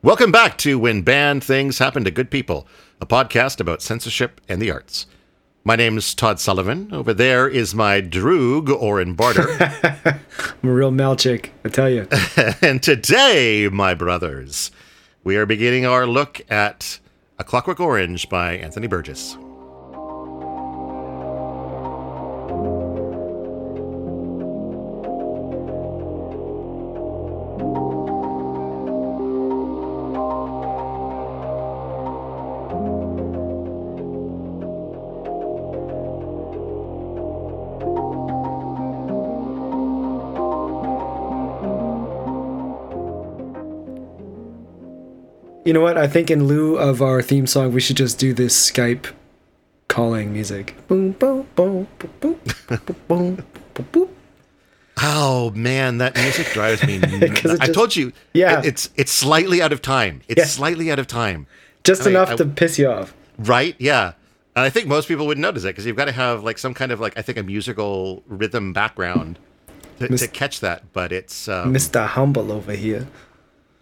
Welcome back to When Bad Things Happen to Good People, a podcast about censorship and the arts. My name is Todd Sullivan. Over there is my droog, Oren Barter. I'm a real Malchik, I tell you. and today, my brothers, we are beginning our look at A Clockwork Orange by Anthony Burgess. You know what? I think in lieu of our theme song, we should just do this Skype calling music. Boom, boom, boom, boom, boom, boom, boom. Oh man, that music drives me. just, I told you, yeah, it, it's it's slightly out of time. It's yeah. slightly out of time, just I enough I, to piss you off, right? Yeah, and I think most people would notice it because you've got to have like some kind of like I think a musical rhythm background to, Mis- to catch that. But it's um, Mr. Humble over here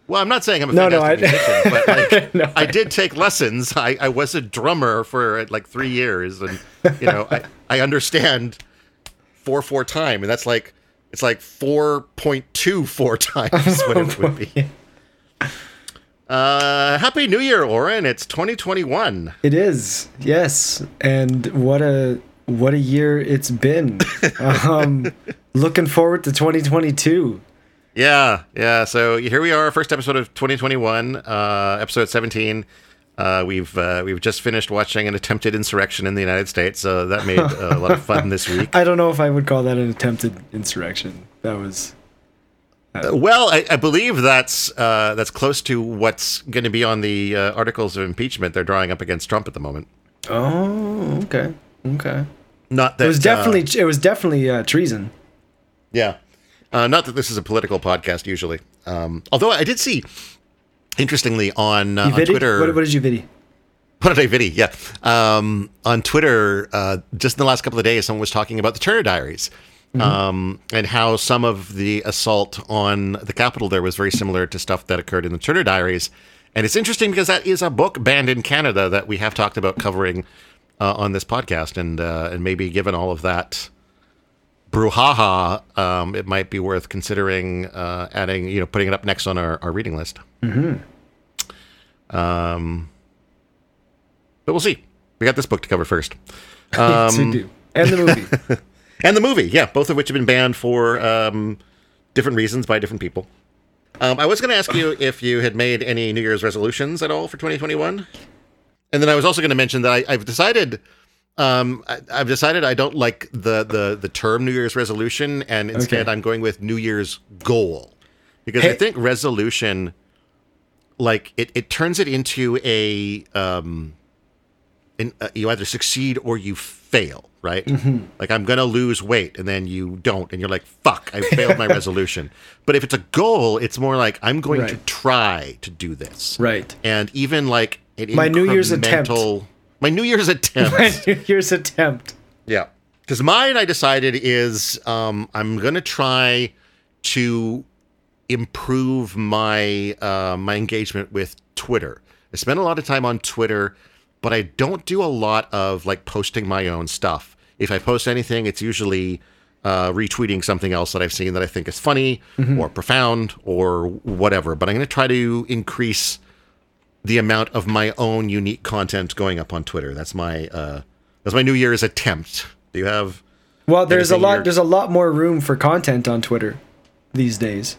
well, I'm not saying I'm a No, no, I- musician, but like No, I did take lessons. I, I was a drummer for like three years, and you know I I understand four four time, and that's like it's like four point two four times what it would be. Uh, Happy New Year, Oren! It's 2021. It is, yes. And what a what a year it's been. um, looking forward to 2022. Yeah, yeah. So here we are, first episode of 2021, uh, episode 17. Uh, we've uh, we've just finished watching an attempted insurrection in the United States, so that made uh, a lot of fun this week. I don't know if I would call that an attempted insurrection. That was Well, I, I believe that's uh, that's close to what's going to be on the uh, articles of impeachment they're drawing up against Trump at the moment. Oh, okay. Okay. Not that It was uh, definitely it was definitely uh, treason. Yeah. Uh, not that this is a political podcast usually. Um, although I did see, interestingly, on, uh, on? Twitter. What, what did you viddy? What did I viddy? Yeah. Um, on Twitter, uh, just in the last couple of days, someone was talking about the Turner Diaries um, and how some of the assault on the Capitol there was very similar to stuff that occurred in the Turner Diaries. And it's interesting because that is a book banned in Canada that we have talked about covering uh, on this podcast. And, uh, and maybe given all of that brouhaha, um, it might be worth considering uh, adding, you know, putting it up next on our, our reading list. Um, but we'll see. We got this book to cover first. yes, we do. And the movie. And the movie, yeah, both of which have been banned for um, different reasons by different people. Um, I was going to ask you if you had made any New Year's resolutions at all for 2021, and then I was also going to mention that I, I've decided, um, I, I've decided I don't like the the the term New Year's resolution, and instead Okay. I'm going with New Year's goal because I think resolution, like it, it turns it into a um, in, uh, you either succeed or you fail, right? Mm-hmm. Like I'm gonna lose weight, and then you don't, and you're like, "Fuck, I failed my resolution." But if it's a goal, it's more like I'm going to try to do this, right. and even like an My New Year's attempt. My New Year's attempt. my New Year's attempt. Yeah. Because mine, I decided, is um, I'm going to try to improve my uh, my engagement with Twitter. I spend a lot of time on Twitter, but I don't do a lot of like posting my own stuff. If I post anything, it's usually uh, retweeting something else that I've seen that I think is funny or profound or whatever. But I'm going to try to increase the amount of my own unique content going up on Twitter. That's my uh, that's my New Year's attempt. Do you have? Well, there's a lot. you're- There's a lot more room for content on Twitter these days.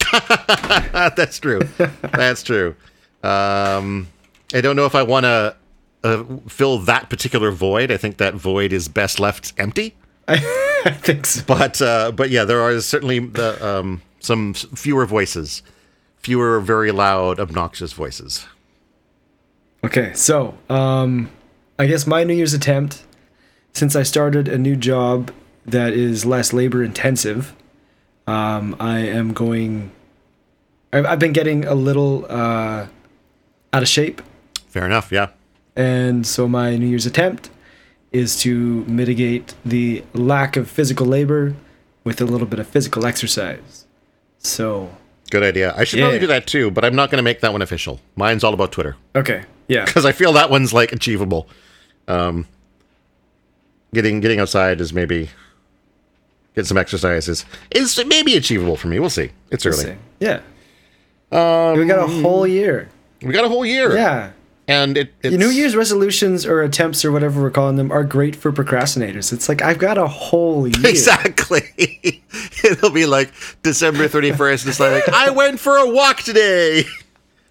That's true. That's true. Um, I don't know if I want to uh, fill that particular void. I think that void is best left empty. I think so. But uh, but yeah, there are certainly the, um, some fewer voices, fewer very loud, obnoxious voices. Okay, so um, I guess my New Year's attempt, since I started a new job that is less labor intensive, um, I am going. I've, I've been getting a little uh, out of shape, Fair enough. Yeah. and so my New Year's attempt is to mitigate the lack of physical labor with a little bit of physical exercise. So Good idea. I should probably do that too, but I'm not going to make that one official. Mine's all about Twitter Okay. Yeah. because I feel that one's like achievable. Um, getting getting outside is maybe get some exercises is maybe achievable for me. We'll see. It's We'll early. see. Yeah. Um, We got a whole year. we got a whole year. Yeah. And it it's, New Year's resolutions or attempts or whatever we're calling them are great for procrastinators. It's like I've got a whole year. Exactly. It'll be like December 31st. It's like, I went for a walk today.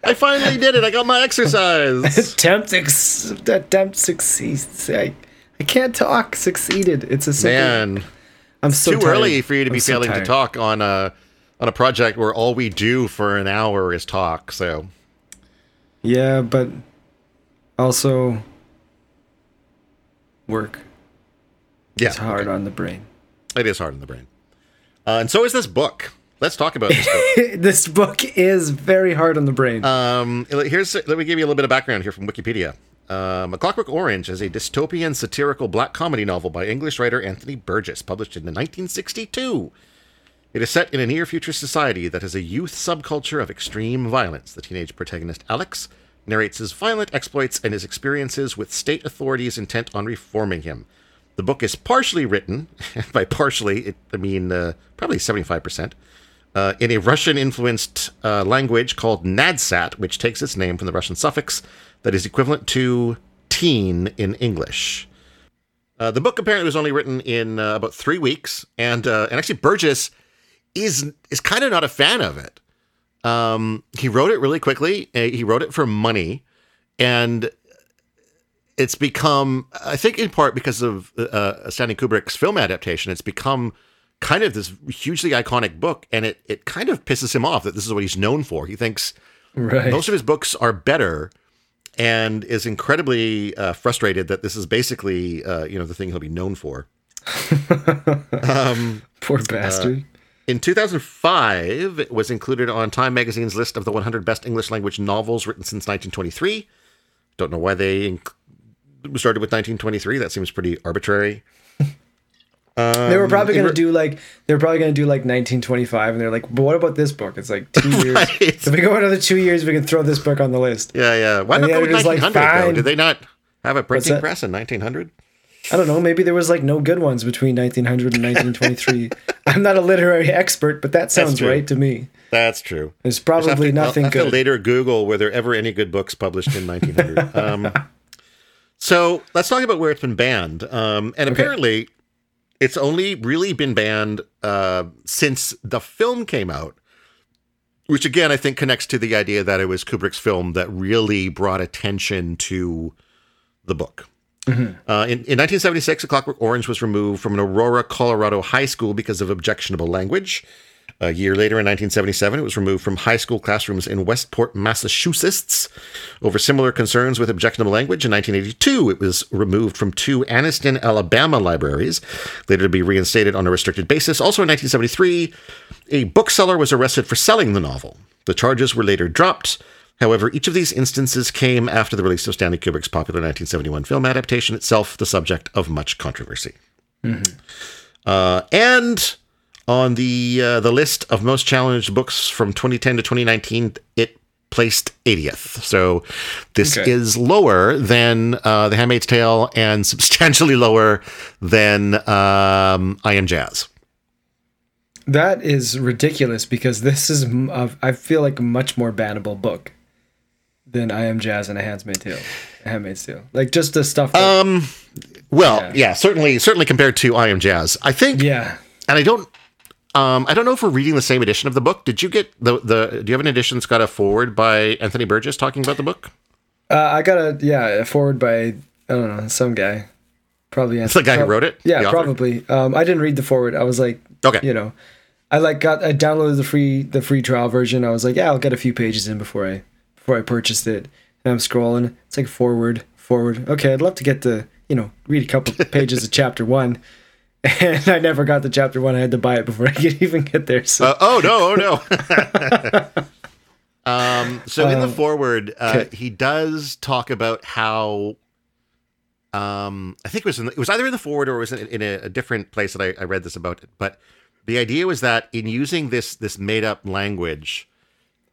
I finally did it. I got my exercise. Attempt ex- attempt succeeds. I, I can't talk. Succeeded. It's a simple. Man, I'm so too tired. early for you to I'm be so failing to talk on a on a project where all we do for an hour is talk. So Yeah, but also work. yeah, It's hard on the brain. it is hard on the brain. Uh, and so is this book. Let's talk about this book. this book is very hard on the brain. Um, here's let me give you a little bit of background here from Wikipedia. Um, a Clockwork Orange is a dystopian satirical black comedy novel by English writer Anthony Burgess, published in 1962. It is set in a near future society that has a youth subculture of extreme violence. The teenage protagonist Alex narrates his violent exploits and his experiences with state authorities intent on reforming him. The book is partially written, by partially, it, I mean uh, probably 75%, uh, in a Russian influenced uh, language called Nadsat, which takes its name from the Russian suffix that is equivalent to teen in English. Uh, the book apparently was only written in uh, about three weeks, and uh, and actually Burgess is is kind of not a fan of it. Um, he wrote it really quickly. uh, He wrote it for money, and it's become, I think, in part because of uh, Stanley Kubrick's film adaptation, it's become kind of this hugely iconic book, and it it kind of pisses him off that this is what he's known for. He thinks right. most of his books are better, and is incredibly uh, frustrated that this is basically uh, you know the thing he'll be known for. um, Poor bastard. In 2005, it was included on Time Magazine's list of the 100 best English language novels written since 1923. Don't know why they inc- started with 1923. That seems pretty arbitrary. they were um, probably gonna re- do like they were probably gonna do like 1925, and they're like, but what about this book? It's like two years. Right. If we go another two years, we can throw this book on the list. Yeah, yeah. Why And not go with editor's like, "Fine." Did they not have a printing press in 1900? I don't know. Maybe there was like no good ones between 1900 and 1923. I'm not a literary expert, but that sounds right to me. That's true. There's probably to- nothing I'll to good. later Google were there ever any good books published in 1900. um, so let's talk about where it's been banned. Um, and apparently, it's only really been banned uh, since the film came out, which again I think connects to the idea that it was Kubrick's film that really brought attention to the book. Uh, in, in 1976, A Clockwork Orange was removed from an Aurora, Colorado high school because of objectionable language. A year later, in 1977, it was removed from high school classrooms in Westport, Massachusetts, over similar concerns with objectionable language. In 1982, it was removed from two Anniston, Alabama libraries, later to be reinstated on a restricted basis. Also in 1973, a bookseller was arrested for selling the novel. The charges were later dropped. However, each of these instances came after the release of Stanley Kubrick's popular 1971 film adaptation, itself the subject of much controversy. Uh, and on the uh, the list of most challenged books from 2010 to 2019, it placed 80th. So this Okay. is lower than uh, The Handmaid's Tale and substantially lower than um, I Am Jazz. That is ridiculous because this is I feel like a much more bannable book than I Am Jazz and A Handmaid's Tale. A Handmaid's Tale, like just the stuff. That, Um, well, Yeah. yeah. certainly, certainly compared to I Am Jazz, I think, yeah, and I don't, um, I don't know if we're reading the same edition of the book. Did you get the the? Do you have an edition that's got a forward by Anthony Burgess talking about the book? uh, I got a yeah a forward by I don't know some guy, probably. It's the guy who wrote it. Yeah, probably. Um, I didn't read the forward. I was like, Okay. you know, I like got I downloaded the free the free trial version. I was like, yeah, I'll get a few pages in before I before I purchased it. And I'm scrolling. It's like forward, forward. Okay, I'd love to get the you know read a couple pages of chapter one. And I never got to chapter one. I had to buy it before I could even get there. So Uh, oh no! Oh no! um, so in the Um, forward, uh, he does talk about how. Um, I think it was in the, it was either in the forward or it was in, in a, a different place that I, I read this about. It. But the idea was that in using this this made up language,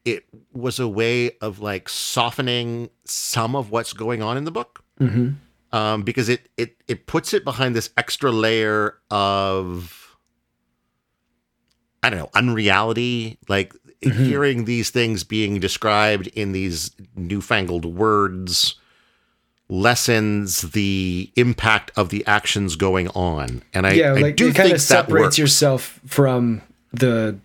it was a way of like softening some of what's going on in the book. Mm-hmm. Um, because it it it puts it behind this extra layer of I don't know unreality, like Mhm. hearing these things being described in these newfangled words lessens the impact of the actions going on. And I, yeah, I like do it kind of separates yourself from the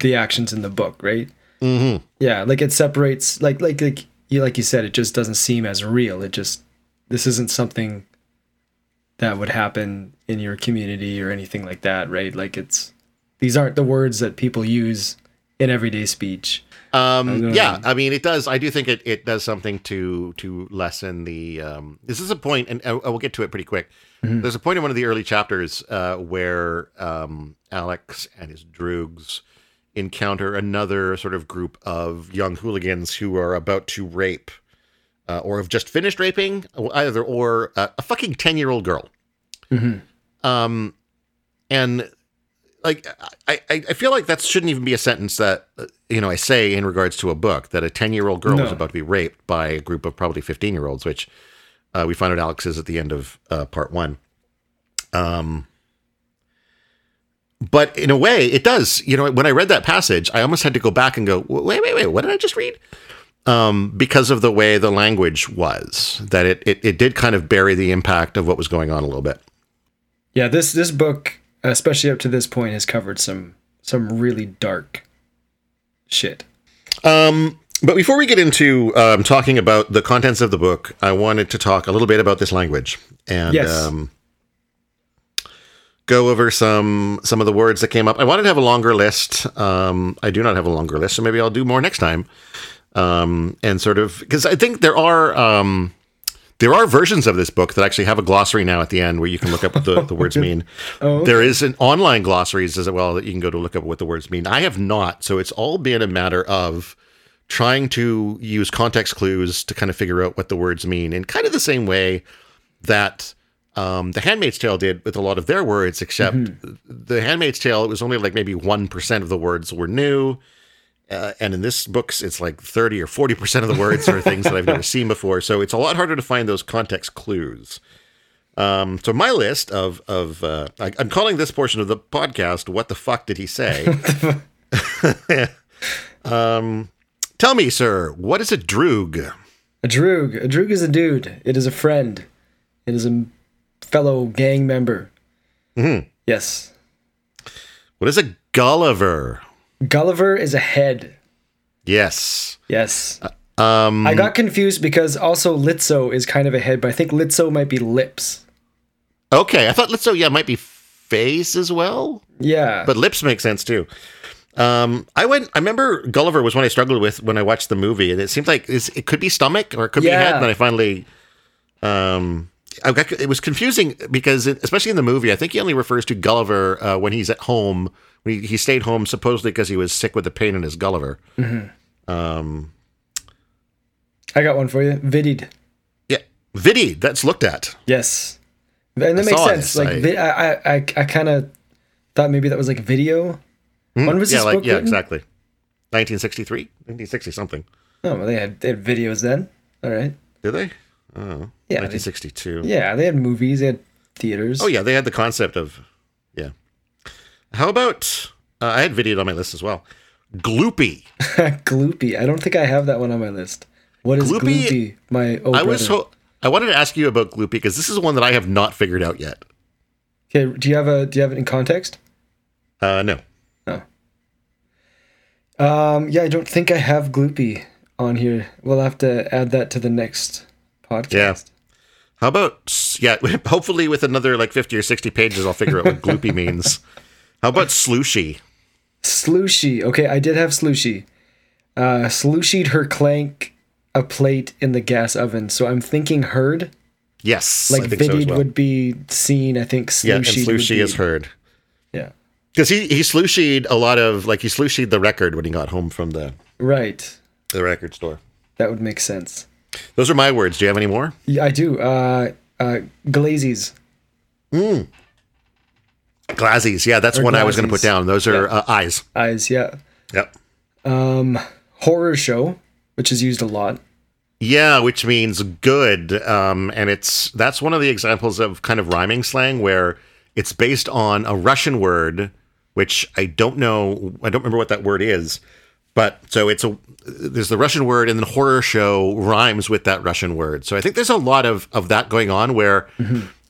the actions in the book, right? Mhm. Yeah, like it separates like like like you like you said, it just doesn't seem as real. It just this isn't something that would happen in your community or anything like that, right? Like it's these aren't the words that people use in everyday speech. I Um, know. yeah, I mean, it does. I do think it, it does something to to lessen the. Um, this is a point, and I, I will get to it pretty quick. Mhm. There's a point in one of the early chapters uh, where um, Alex and his droogs encounter another sort of group of young hooligans who are about to rape uh, or have just finished raping either or uh, a fucking 10 year old girl. Mhm. Um, and like I, I, I feel like that shouldn't even be a sentence that uh, you know I say in regards to a book that a ten year old girl No. is about to be raped by a group of probably fifteen year olds, which uh, we find out Alex is at the end of uh, part one. Um, but in a way, it does. You know, when I read that passage, I almost had to go back and go, wait, wait, wait, what did I just read? Um, because of the way the language was, that it, it it did kind of bury the impact of what was going on a little bit. Yeah, this this book, especially up to this point, has covered some some really dark shit. Um, but before we get into um, talking about the contents of the book, I wanted to talk a little bit about this language and Yes. um, go over some some of the words that came up. I wanted to have a longer list. Um, I do not have a longer list, so maybe I'll do more next time. Um, and sort of because I think there are um, there are versions of this book that actually have a glossary now at the end where you can look up what the, the words mean. Oh, There is an online glossaries as well that you can go to look up what the words mean. I have not, so it's all been a matter of trying to use context clues to kind of figure out what the words mean in kind of the same way that um, the Handmaid's Tale did with a lot of their words, except the Handmaid's Tale, it was only like maybe 1% of the words were new. Uh, and in this books, it's like 30 or 40% of the words are things that I've never seen before. So it's a lot harder to find those context clues. Um, so my list of, of uh, I, I'm calling this portion of the podcast, What the Fuck Did He Say? um, tell me, sir, what is a droog? a droog. A droog is a dude. It is a friend. It is a fellow gang member. Mhm. Yes. What is a Gulliver? Gulliver is a head. Yes. Yes. Um, I got confused because also Litso is kind of a head, but I think Litso might be lips. okay. I thought Litso, yeah, might be face as well. Yeah. but lips make sense too. Um, I went. I remember Gulliver was one I struggled with when I watched the movie, and it seemed like it could be stomach or it could be head. And then I finally, um, got, it was confusing because, it, especially in the movie, I think he only refers to Gulliver uh, when he's at home. When he, he stayed home supposedly because he was sick with the pain in his Gulliver. Um, I got one for you. Vidied. yeah, Vidi. That's looked at. Yes. And that I makes sense. Like I- I, I, I, kind of thought maybe that was like video. When was yeah, this like book yeah, written? exactly. 1963, 1960 something. Oh, well, they had, they had videos then. All right. Did they? Oh, Yeah, they- 1962. Yeah, they had movies. They had theaters. Oh yeah, they had the concept of yeah. How about uh, I had videoed on my list as well. Gloopy. Gloopy. I don't think I have that one on my list. What is Gloopy- Gloopy? My oh I was ho- I wanted to ask you about Gloopy because this is one that I have not figured out yet. Okay, do you have a do you have it in context? Uh, no. no. Um, yeah, I don't think I have Gloopy on here. We'll have to add that to the next podcast. Yeah. How about yeah? Hopefully, with another like fifty or sixty pages, I'll figure out what Gloopy means. How about Slooshy? Slooshy. Okay, I did have Slooshy. Uh, Slooshied her clank a plate in the gas oven. So I'm thinking heard. Yes, Like I think so as well. would be seen. I think yeah, and Slooshied be- is heard Yeah. because he he Slooshied a lot of like he Slooshied the record when he got home from the Right. the record store. That would make sense. Those are my words. Do you have any more? Yeah, I do. Uh, uh, Glazies. Glazzies. Yeah, that's Or one I was going to put down. Those are Yeah. uh, eyes. Eyes, yeah. Yep. Um, horror show, which is used a lot. Yeah, which means good. Um, and it's that's one of the examples of kind of rhyming slang where it's based on a Russian word, which I don't know. I don't remember what that word is. But so it's a there's the Russian word, and then horror show rhymes with that Russian word. So I think there's a lot of of that going on where.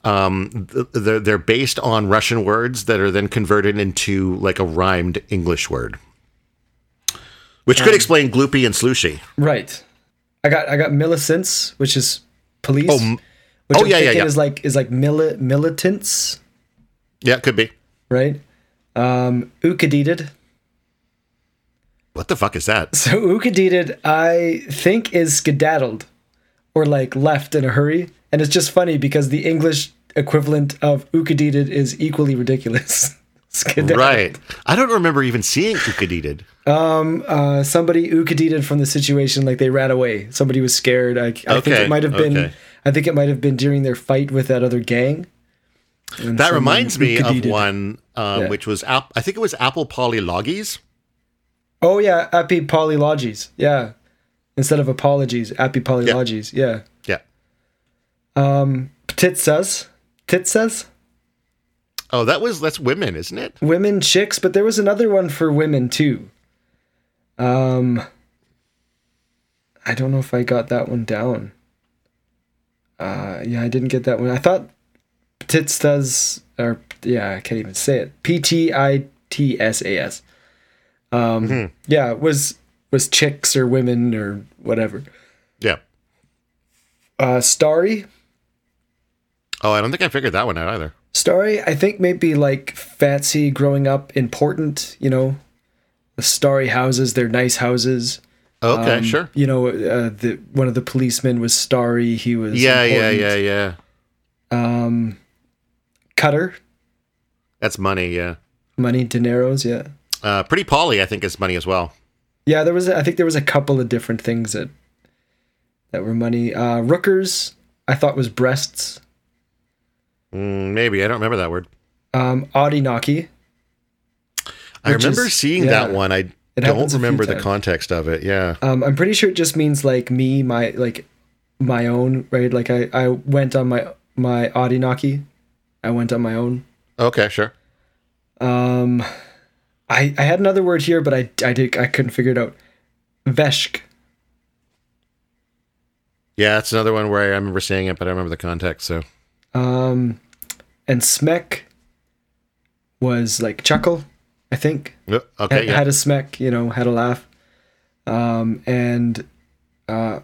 Um, th- they're, they're based on Russian words that are then converted into like a rhymed English word, which could explain gloopy and slushy. Right. I got I got millicents, which is police. Oh, which oh, I'm yeah, yeah, yeah. is like is like mili- militants, Yeah, it could be. right? Um, ukadited. What the fuck is that? So ukadited, I think is skedaddled, or like left in a hurry, and it's just funny because the English equivalent of ukadited is equally ridiculous. Right. I don't remember even seeing Ukadited. Uh, somebody ukadited from the situation, like they ran away. Somebody was scared. I, I think it might have been. okay. I think it might have been during their fight with that other gang. That reminds me of one, um, Yeah. which was, App- I think it was Apple Polyloggies. Oh yeah, epipolylogies. Yeah, instead of apologies, epipolylogies. Yeah. Yeah. Um, titsas, titsas, Oh, that was, that's women, isn't it? women chicks, but there was another one for women too. Um, I don't know if I got that one down. Uh, yeah, I didn't get that one. I thought titsas, or yeah, I can't even say it. P T I T S A S. Um, yeah, it was was chicks or women or whatever. Yeah. Uh, starry, Oh, I don't think I figured that one out either. Starry, I think maybe like fancy growing up, important, you know, the starry houses, they're nice houses. Okay, Um, sure. You know, uh, the one of the policemen was starry. He was Yeah, yeah, yeah, yeah. Um, Cutter, That's money, yeah. money, dineros, yeah, Uh, Pretty Polly, I think, is money as well. yeah. There was, I think, there was a couple of different things that that were money. Uh, rookers, I thought was breasts. Mm, maybe. I don't remember that word. Um, Audinaki, I remember is- seeing yeah. that one. I don't happens a few remember the times. context of it. Yeah. Um, I'm pretty sure it just means like me, my like my own, right? Like I, I went on my my Audinaki. I went on my own. Okay, sure. Um, I I had another word here, but I I did I couldn't figure it out. Veshk. Yeah, that's another one where I remember seeing it, but I remember the context. So Um, and smeck was like chuckle, I think. Okay, had, yeah. had a smeck, you know, had a laugh. Um, and uh,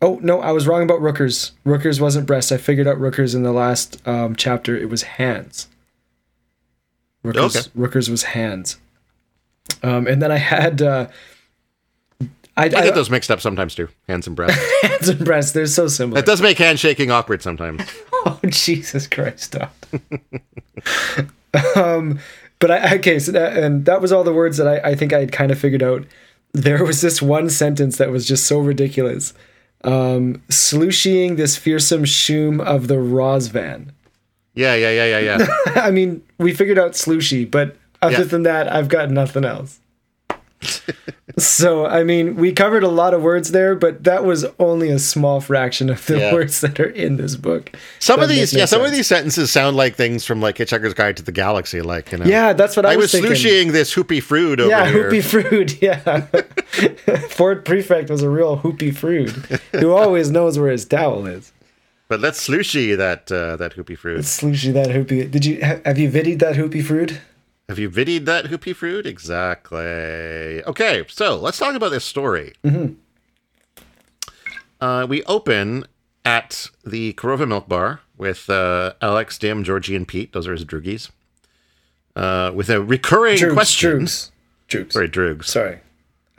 oh no, I was wrong about rookers. Rookers wasn't breast. I figured out rookers in the last um, chapter. It was hands. Rookers, Okay. rookers was hands. Um, and then I had uh, I, I get those mixed up sometimes too. Hands and breath. hands and breasts. They're so similar. It does make handshaking awkward sometimes. Oh Jesus Christ! Stop. um, but I okay, so that, and that was all the words that I, I think I had kind of figured out. There was this one sentence that was just so ridiculous. Um, slooshying this fearsome shoom of the Rosvan. Yeah, yeah, yeah, yeah, yeah. I mean, we figured out slooshy, but other Yeah. than that, I've got nothing else. so, I mean, we covered a lot of words there, but that was only a small fraction of the Yeah. words that are in this book. Some of these, yeah, some of these sentences sound like things from like Hitchhiker's Guide to the Galaxy, like you know. Yeah, that's what I, I was slooshying this hoopy frood over Yeah, here. hoopy frood. Yeah, Ford Prefect was a real hoopy frood who always knows where his towel is. But let's slooshy that uh, that hoopy frood. Slooshy that hoopy. Did you have you viddied that hoopy frood? Have you viddied that hoopy frood? Exactly. Okay, so let's talk about this story. Mm-hmm. Uh, we open at the Korova Milk Bar with uh, Alex, Dim, Georgie, and Pete. Those are his droogies. Uh, with a recurring Droogs, question. Droogs, Droogs. Sorry, droogs. Sorry,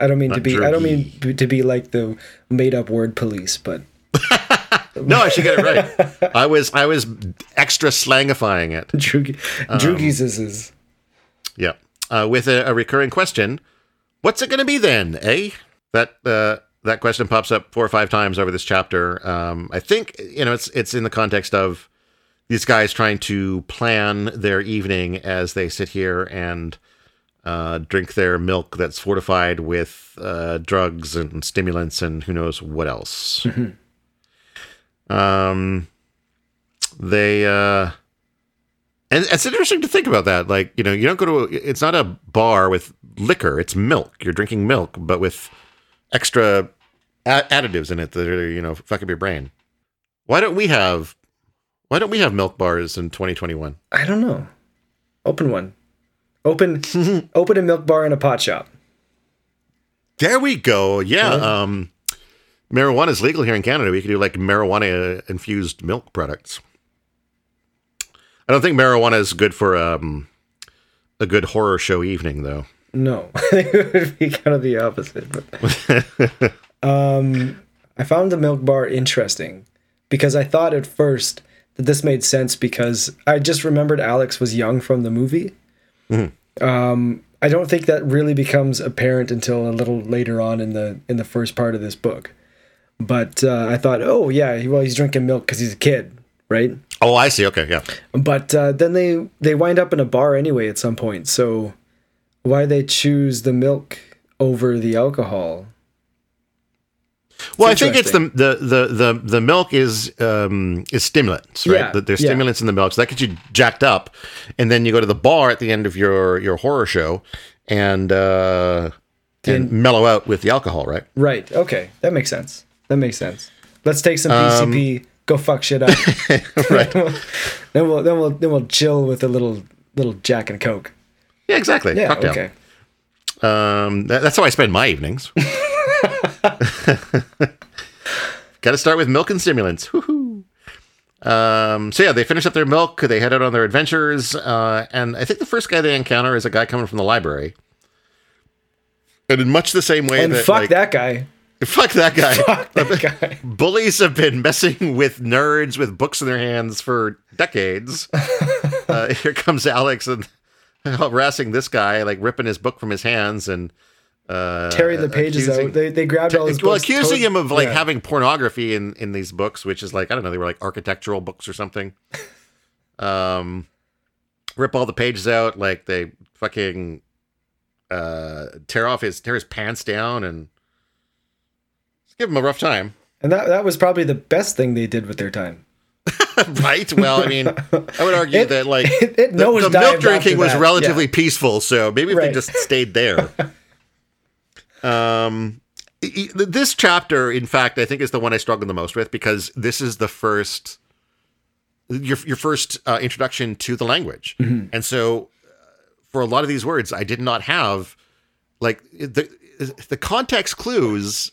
I don't mean to Not be. I don't mean to be like the made-up word police, but No, I should get it right. I was I was extra slangifying it. Droogie, Um, Droogies is is. Yeah. Uh, with a, a recurring question, what's it going to be then, eh? That uh, that question pops up four or five times over this chapter. Um, I think you know it's it's in the context of these guys trying to plan their evening as they sit here and uh, drink their milk that's fortified with uh, drugs and stimulants and who knows what else. Um, they uh, and it's interesting to think about that. Like you know, you don't go to a, it's not a bar with liquor; it's milk. You're drinking milk, but with extra a- additives in it that are you know fuck up your brain. Why don't we have why don't we have milk bars in 2021? I don't know. Open one. Open open a milk bar in a pot shop. There we go. Yeah. Um, marijuana is legal here in Canada. We could do like marijuana infused milk products. I don't think marijuana is good for um, a good horror show evening, though. No, it would be kind of the opposite. But, um, I found the milk bar interesting because I thought at first that this made sense because I just remembered Alex was young from the movie. Um, I don't think that really becomes apparent until a little later on in the in the first part of this book. But uh, I thought, oh yeah, well he's drinking milk because he's a kid, right? Oh, I see. Okay, yeah. But uh, then they they wind up in a bar anyway at some point. So why they choose the milk over the alcohol? Well, I think it's the, the the the the milk is um is stimulants, right? Yeah, There's yeah. stimulants in the milk, so that gets you jacked up, and then you go to the bar at the end of your your horror show and uh and mellow out with the alcohol, right? Right. Okay, that makes sense. That makes sense. Let's take some PCP. Go fuck shit up. right. then we'll then we'll then we'll chill with a little little Jack and Coke. Yeah, exactly. Yeah. Cocktail. Okay. Um, that, that's how I spend my evenings. Got to start with milk and stimulants. Woohoo! Um, so yeah, they finish up their milk. They head out on their adventures, uh, and I think the first guy they encounter is a guy coming from the library. And in much the same way And that, fuck like, that guy. Fuck that guy. Fuck that guy. Bullies have been messing with nerds with books in their hands for decades. uh, here comes Alex and harassing this guy, like ripping his book from his hands and uh, Tearing the pages accusing- out. They they grabbed all his well, books. accusing him of like yeah. having pornography in in these books, which is like I don't know, they were like architectural books or something. um, rip all the pages out, like they fucking uh tear off his tear his pants down and give them a rough time. And that that was probably the best thing they did with their time. right? Well, I mean, I would argue It- that like it- it the, the milk drinking was that, relatively yeah. peaceful, so maybe if they just stayed there. um, this chapter, in fact, I think is the one I struggled the most with because this is the first your your first uh, introduction to the language, Mm-hmm. and so uh, for a lot of these words, I did not have like the the context clues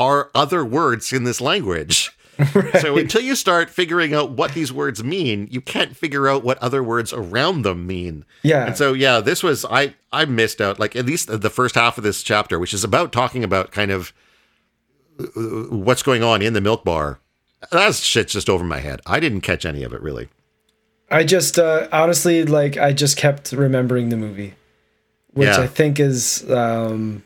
are other words in this language. So until you start figuring out what these words mean, you can't figure out what other words around them mean. Yeah. And so yeah, this was I I missed out like at least the first half of this chapter, which is about talking about kind of uh, what's going on in the milk bar. That shit's just over my head. I didn't catch any of it really. I just uh, honestly like I just kept remembering the movie, which Yeah. I think is um,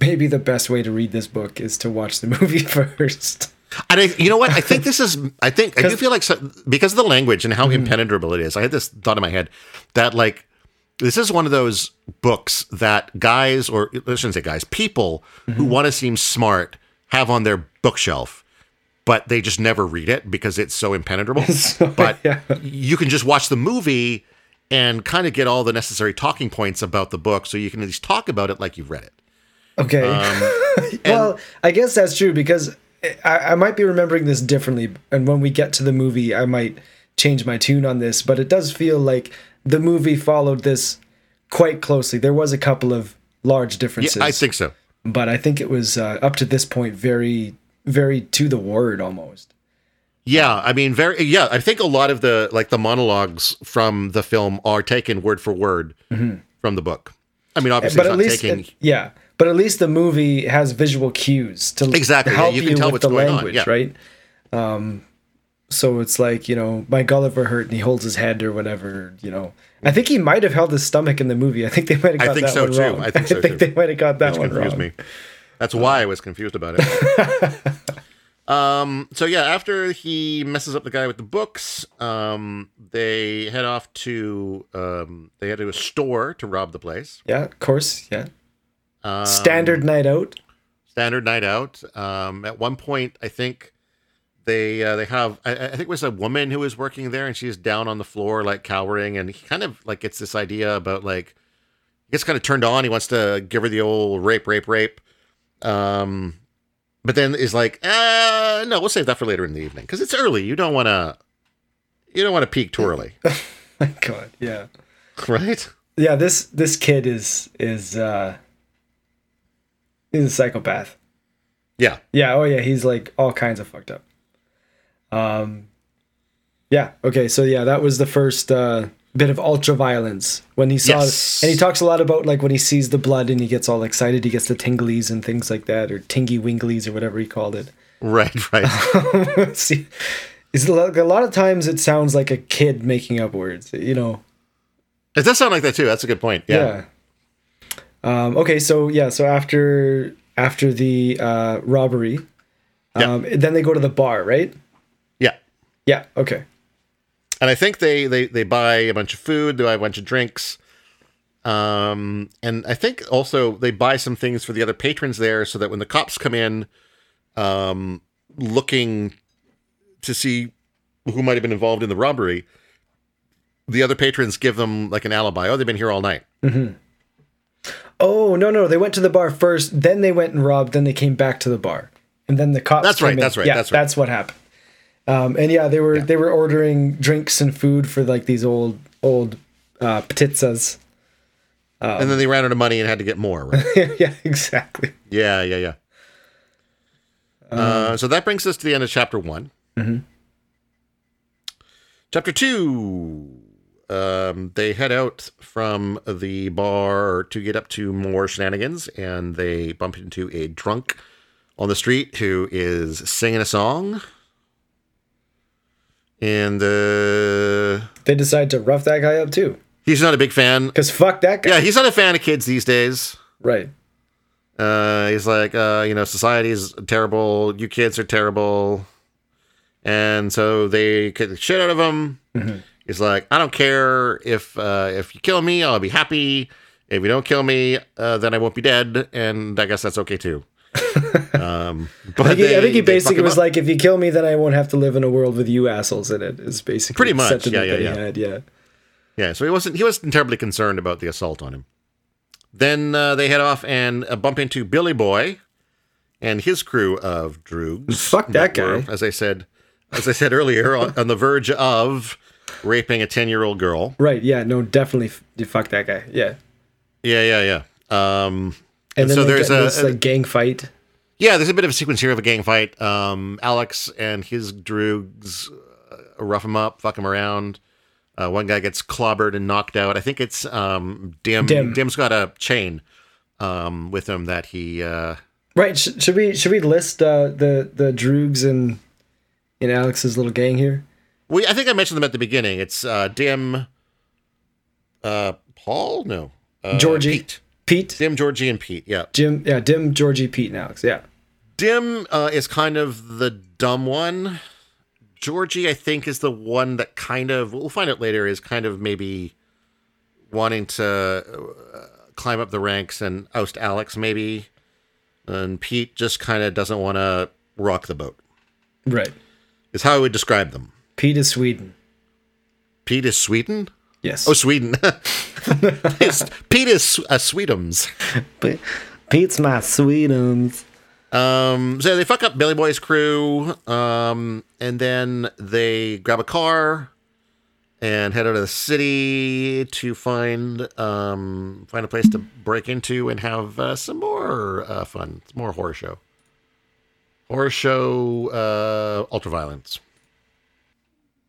maybe the best way to read this book is to watch the movie first. And I, you know what? I think this is. I think I do feel like so, because of the language and how mm-hmm. impenetrable it is. I had this thought in my head that like this is one of those books that guys or I shouldn't say guys, people who mm-hmm. want to seem smart have on their bookshelf, but they just never read it because it's so impenetrable. So, but yeah. you can just watch the movie and kind of get all the necessary talking points about the book, so you can at least talk about it like you've read it. Okay. Um, well, I guess that's true because I, I might be remembering this differently, and when we get to the movie, I might change my tune on this. But it does feel like the movie followed this quite closely. There was a couple of large Yeah, differences, I think so. but I think it was uh, up to this point very, very to the word almost. Yeah, I mean, very. Yeah, I think a lot of the like the monologues from the film are taken word for word from the book. I mean, obviously, Mm-hmm. but it's at not least, taking. yeah. But at least the movie has visual cues to Exactly, yeah, help you you, can tell with what's the going on, language, yeah. right? Um, so it's like you know, my Gulliver hurt and he holds his head or whatever. You know, I think he might have held his stomach in the movie. I think they might have I got think that so, one too. wrong. I think so, too. I think they might have got that Which one confused wrong. me. That's why I was confused about it. Um, so yeah, after he messes up the guy with the books, um, they head off to um, they head to a store to rob the place. Yeah, of course. Yeah. Um, Standard night out. standard night out. Um, at one point, I think they uh, they have I, I think it was a woman who was working there, and she's down on the floor like cowering, and he kind of like gets this idea about like he gets kind of turned on. He wants to give her the old rape, rape, rape. Um, but then is like, uh, no, we'll save that for later in the evening because it's early. You don't want to you don't want to peak too early, My God. Yeah. right? Yeah. This this kid is is uh he's a psychopath. Yeah, Yeah. Oh yeah. He's like all kinds of fucked up. Um. Yeah. Okay. So yeah, that was the first uh, bit of ultra violence when he saw, Yes. and he talks a lot about like when he sees the blood and he gets all excited. He gets the tinglies and things like that, or tingy winglies or whatever he called it. right, right. See, it's like a lot of times it sounds like a kid making up words. You know. it does sound like that too. That's a good point. Yeah, Yeah. Um, okay, so yeah, so after after the uh, robbery, Yeah. um, then they go to the bar, right? yeah. Yeah. Okay. and I think they they they buy a bunch of food, they buy a bunch of drinks, um, and I think also they buy some things for the other patrons there, so that when the cops come in, um, looking to see who might have been involved in the robbery, the other patrons give them like an alibi. Oh, they've been here all night. Oh no no, they went to the bar first, then they went and robbed, then they came back to the bar, and then the cops. That's right, in. that's right, Yeah, that's right. That's what happened. Um, and yeah, they were they were ordering drinks and food for like these old old uh, petitzas. and then they ran out of money and had to get more. Right? yeah, exactly. Yeah, yeah, yeah. uh, so that brings us to the end of chapter one. Chapter two. Um, they head out from the bar to get up to more shenanigans, and they bump into a drunk on the street who is singing a song. And uh, They decide to rough that guy up too, he's not a big fan. because fuck that guy. Yeah, he's not a fan of kids these days. Right. Uh, he's like, uh, you know, society is terrible. You kids are terrible. And so they kick the shit out of him. He's like, I don't care if uh, if you kill me, I'll be happy. If you don't kill me, uh, then I won't be dead, and I guess that's okay too. um, but I think, he, I think he basically was up. like, if you kill me, then I won't have to live in a world with you assholes in it. Is basically Pretty much, yeah, yeah, yeah. had, yeah. Yeah, so he wasn't he wasn't terribly concerned about the assault on him. Then uh, they head off and uh, bump into Billy Boy and his crew of droogs. Fuck that were, guy. as I said, as I said earlier, on, on the verge of raping a ten year old girl. Right. Yeah. No. Definitely. F- fuck that guy. Yeah. Yeah, yeah, yeah. Um, And then so there's a, this like gang fight. yeah, there's a bit of a sequence here of a gang fight. Um, Alex and his droogs uh, rough him up, fuck him around. Uh, one guy gets clobbered and knocked out. I think it's um, Dim. Dim. Dim's got a chain um, with him that he. Uh, Right. Sh- should we should we list uh, the the droogs in in Alex's little gang here? Well, I think I mentioned them at the beginning. It's uh, Dim, uh, Paul, no, uh, Georgie. Pete. Pete, Dim, Georgie, and Pete. Yeah, Jim, yeah, Dim, Georgie, Pete, and Alex. Yeah. Dim uh, is kind of the dumb one. Georgie, I think, is the one that kind of we'll find out later is kind of maybe wanting to uh, climb up the ranks and oust Alex, maybe. And Pete just kind of doesn't want to rock the boat. Right. Is how I would describe them. Pete is Sweden. Pete is Sweden. Yes. Oh, Sweden. It's- Pete is uh, Sweetums. Pete's my Sweetums. Um, so they fuck up Billy Boy's crew, um, and then they grab a car and head out of the city to find um, find a place to break into and have uh, some more uh, fun, some more horror show, horror show, uh, ultra violence.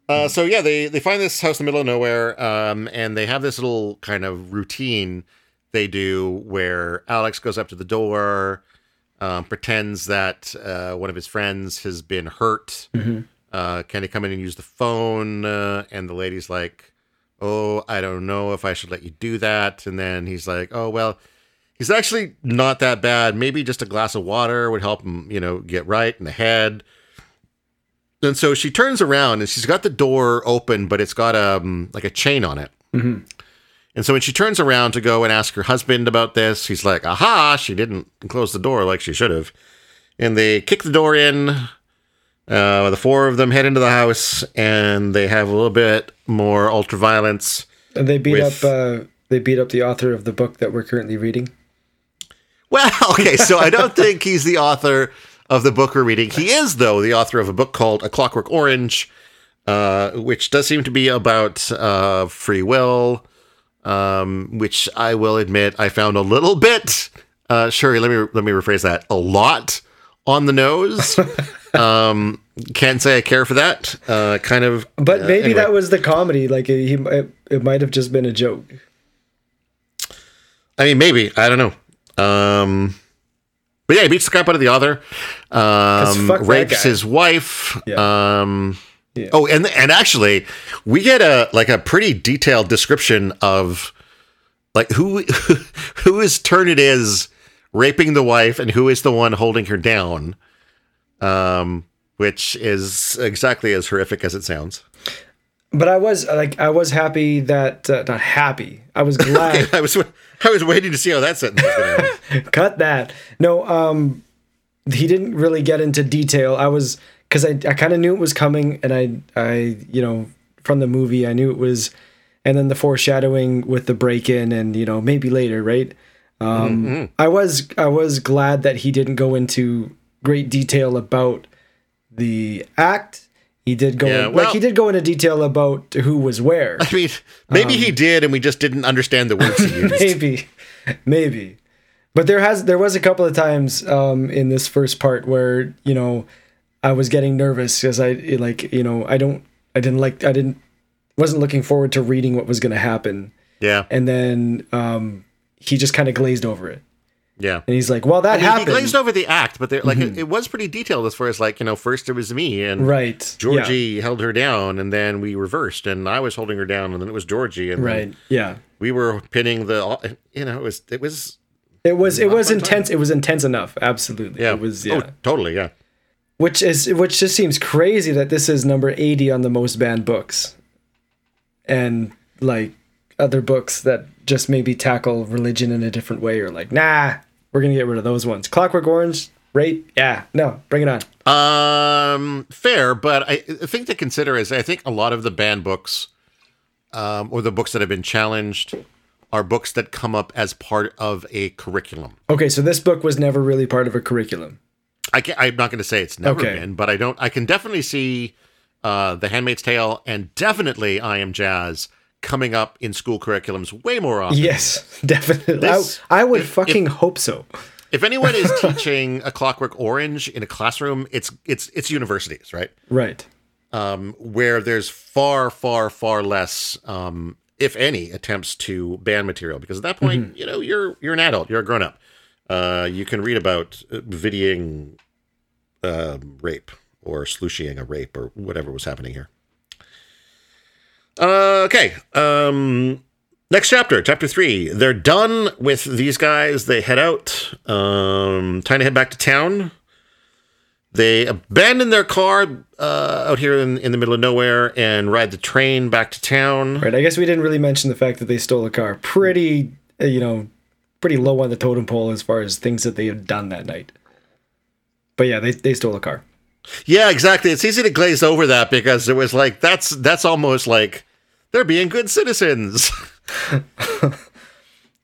Uh, so yeah, they they find this house in the middle of nowhere, um, and they have this little kind of routine they do where Alex goes up to the door, um, pretends that uh, one of his friends has been hurt. Uh, can he come in and use the phone? Uh, and the lady's like, "Oh, I don't know if I should let you do that." And then he's like, "Oh well." He's actually not that bad. Maybe just a glass of water would help him, you know, get right in the head. And so she turns around and she's got the door open, but it's got um like a chain on it. Mhm. And so when she turns around to go and ask her husband about this, he's like, "Aha! She didn't close the door like she should have." And they kick the door in. Uh, the four of them head into the house, and they have a little bit more ultra violence. And they beat With- up uh, they beat up the author of the book that we're currently reading. Well, okay, so I don't think he's the author of the book we're reading. He is, though, the author of a book called A Clockwork Orange, uh, which does seem to be about uh, free will, um, which I will admit I found a little bit. Uh, Sherry, let me let me rephrase that. A lot on the nose. um, can't say I care for that. Uh, kind of. But uh, maybe anyway. that was the comedy. Like it, he, it, it might have just been a joke. I mean, maybe I don't know. Um, but yeah, he beats the crap out of the other. Um, rapes his wife. Um, Yeah. Oh, and and actually, we get a like a pretty detailed description of like who who his turn it is raping the wife and who is the one holding her down. Um, which is exactly as horrific as it sounds. But I was like, I was happy that uh, not happy. I was glad. I was I was waiting to see how that sentence was going to. Cut that. No, um, he didn't really get into detail. I was because I I kind of knew it was coming, and I I you know from the movie I knew it was, and then the foreshadowing with the break in, and you know maybe later, right? Um, I was I was glad that he didn't go into great detail about the act. He did go Yeah, in, well- like he did go into detail about who was where. I mean, maybe he did, and we just didn't understand the words he used. maybe maybe but there has there was a couple of times um in this first part where you know i was getting nervous because i like you know i don't i didn't like i didn't wasn't looking forward to reading what was going to happen Yeah, and then um he just kind of glazed over it yeah. and he's like well that I mean, he happened. Mm-hmm. glazed over the act, but there- like it, it was pretty detailed as far as like you know, first it was me and right. Georgie held her down, and then we reversed, and I was holding her down, and then it was Georgie, and yeah, then right. Yeah. we were pinning the. You know, it was it was it was it was intense it was intense enough. Absolutely. Yeah, it was yeah. oh, totally, yeah. which is which just seems crazy that this is number 80 on the most banned books. And like other books that just maybe tackle religion in a different way or like nah we're gonna get rid of those ones clockwork orange rape yeah no bring it on Um, fair, but I, I think to consider is I think a lot of the banned books, um, or the books that have been challenged, are books that come up as part of a curriculum. okay so this book was never really part of a curriculum I can't, I'm not going to say it's never Okay. been, but I don't. I can definitely see uh, The Handmaid's Tale and definitely I Am Jazz coming up in school curriculums way more often. yes definitely This- I, I would if- fucking hope so If anyone is teaching a Clockwork Orange in a classroom, it's it's it's universities, right? right Um, where there's far, far, far less, um, if any, attempts to ban material because at that point, you know, you're you're an adult, you're a grown up. Uh, you can read about uh, viddying uh, rape or slooshying a rape or whatever was happening here. Uh, okay. Um, next chapter, chapter three. They're done with these guys. They head out. Um, time to head back to town. They abandon their car uh, out here in, in the middle of nowhere and ride the train back to town. right i guess we didn't really mention the fact that they stole a car pretty uh, you know pretty low on the totem pole as far as things that they had done that night but yeah they, they stole a car Yeah, exactly. It's easy to glaze over that because it was like that's that's almost like they're being good citizens.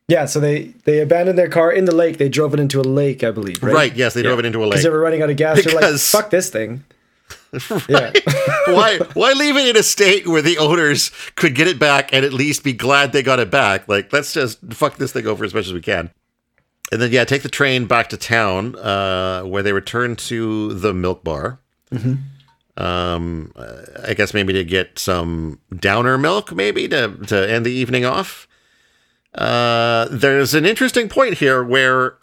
Yeah, so they they abandoned their car in the lake. They drove it into a lake, I believe. Right. right. Yes, they drove it into a lake. Because they were running out of gas. They're like, Because- "Fuck this thing." Yeah. why why leave it in a state where the owners could get it back and at least be glad they got it back? Like let's just fuck this thing over as much as we can. And then yeah, take the train back to town, uh, where they return to the milk bar. Um, I guess maybe to get some downer milk, maybe to to end the evening off. Uh, there's an interesting point here where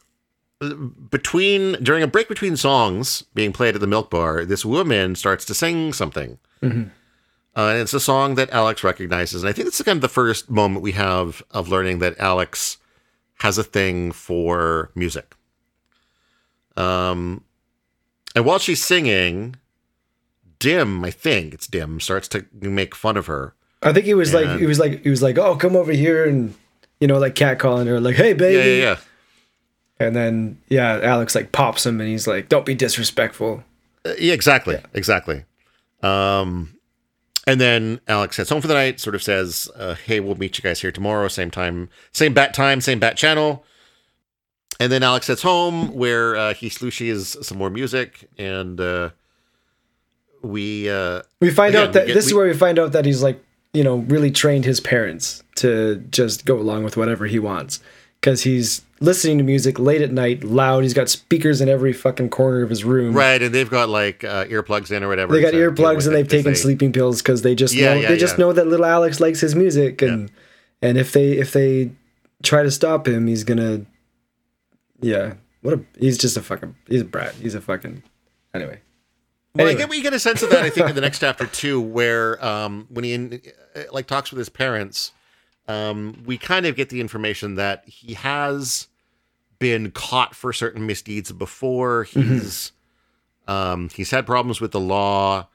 between during a break between songs being played at the milk bar, this woman starts to sing something. Uh, and it's a song that Alex recognizes, and I think this is kind of the first moment we have of learning that Alex has a thing for music. Um, and while she's singing, Dim, I think it's Dim, starts to make fun of her. I think he was like And- he was like he was like, "Oh, come over here," and you know, like catcalling her, like, "Hey, baby." Yeah, yeah, yeah. And then yeah, Alex like pops him, and he's like, "Don't be disrespectful." Uh, yeah, exactly, exactly. Um, and then Alex heads home for the night. Sort of says, uh, "Hey, we'll meet you guys here tomorrow, same time, same bat time, same bat channel." And then Alex heads home, where uh, he slooshies some more music, and uh, we uh, We find Again, out that get- this is where we find out that he's like, you know, really trained his parents to just go along with whatever he wants because he's listening to music late at night, loud. He's got speakers in every fucking corner of his room. right, and they've got like uh, earplugs in or whatever. They got deal earplugs and they've taken they- sleeping pills because they just Yeah, know yeah, they just know that little Alex likes his music and and if they if they try to stop him, he's gonna yeah. What a he's just a fucking he's a brat. He's a fucking anyway. Well, I get we get a sense of that. I think in the next chapter too, where um, when he in, uh, like talks with his parents, um, we kind of get the information that he has been caught for certain misdeeds before. He's um, he's had problems with the law,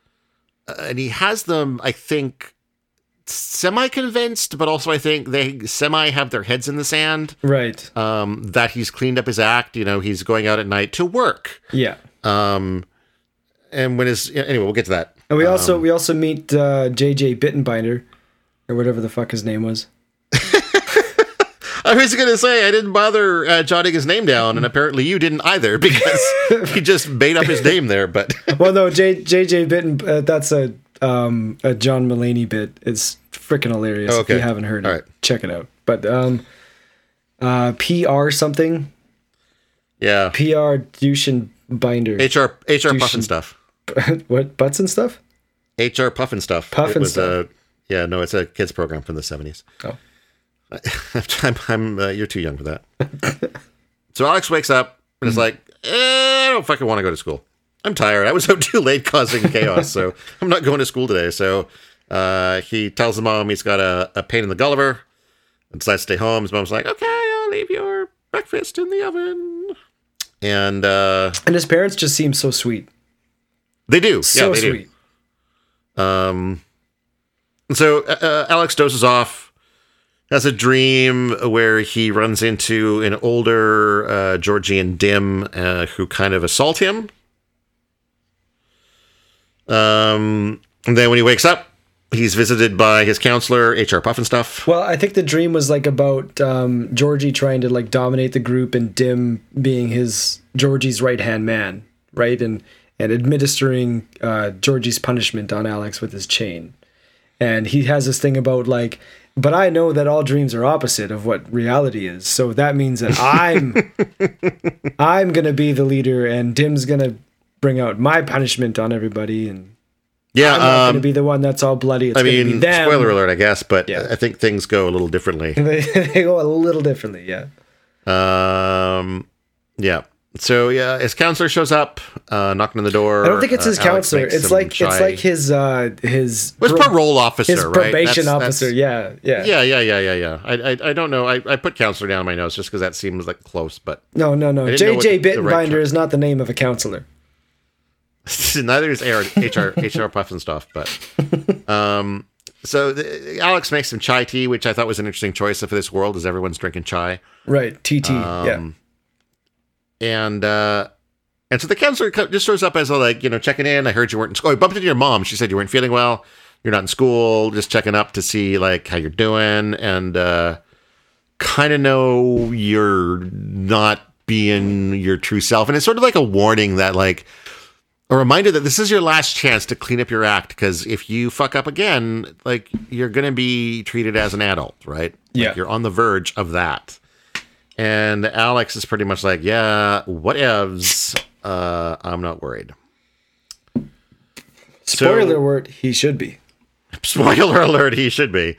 uh, and he has them. I think semi convinced, but also I think they semi have their heads in the sand. Right. Um, that he's cleaned up his act. You know, he's going out at night to work. Yeah. Um, and when his anyway, we'll get to that. And we Um, also we also meet uh, JJ Bittenbinder, or whatever the fuck his name was. I was going to say I didn't bother uh, jotting his name down, and apparently you didn't either because he just made up his name there. But Well, no, J, JJ Bitten. Uh, that's a um, a John Mulaney bit. It's freaking hilarious. If Okay. you haven't heard it, All right. check it out. But um, uh, PR something. yeah, PR douche and binder. HR HR Douche puffin stuff. what butts and stuff? HR Pufnstuf. Puffin It was stuff. A, yeah, no, it's a kids program from the seventies. Oh. I'm, I'm uh, you're too young for that. so Alex wakes up and Hmm. is like, eh, I don't fucking want to go to school. I'm tired. I was out too late causing chaos, so I'm not going to school today. So uh, he tells his mom he's got a, a pain in the Gulliver and decides to stay home. His mom's like, okay, I'll leave your breakfast in the oven. And uh, And his parents just seem so sweet. They do. So yeah, they sweet. do. Um, so uh, uh, Alex dozes off, has a dream where he runs into an older uh, Georgie and Dim uh, who kind of assault him. Um, and then when he wakes up, he's visited by his counselor, HR Puff and stuff. Well, I think the dream was like about um, Georgie trying to like dominate the group and Dim being his Georgie's right hand man, right? And and administering uh, Georgie's punishment on Alex with his chain. And he has this thing about like, but I know that all dreams are opposite of what reality is. So that means that I'm I'm gonna be the leader, and Dim's gonna bring out my punishment on everybody, and Yeah, I'm um, gonna be the one that's all bloody. It's I mean, spoiler alert, I guess, but Yeah. I think things go a little differently. they, they go a little differently, yeah. Um, yeah. So yeah, his counselor shows up, uh, knocking on the door. I don't think it's Uh, his Alex counselor. It's like it's like his uh his it's pro- parole officer, his right? probation That's- officer. that's- Yeah, yeah, Yeah, yeah, yeah, yeah, yeah. I, I, I don't know. I, I put counselor down in my notes just because that seems like close, but No, no, no. didn't know what JJ the right is not the name of a counselor. neither is AR, HR HR puff and stuff. But um, so the, Alex makes some chai tea, which I thought was an interesting choice for this world, as everyone's drinking chai. Right, TT. yeah. Um, And uh, and so the counselor co- just shows up as a like you know checking in. I heard you weren't in school. I bumped into your mom. She said you weren't feeling well. You're not in school. Just checking up to see like how you're doing and uh, kind of know you're not being your true self. And it's sort of like a warning that like a reminder that this is your last chance to clean up your act because if you fuck up again, like you're gonna be treated as an adult, right? Like, Yeah. you're on the verge of that. And Alex is pretty much like, yeah, whatevs. Uh, I'm not worried. Spoiler so- word, he should be. Spoiler alert, he should be.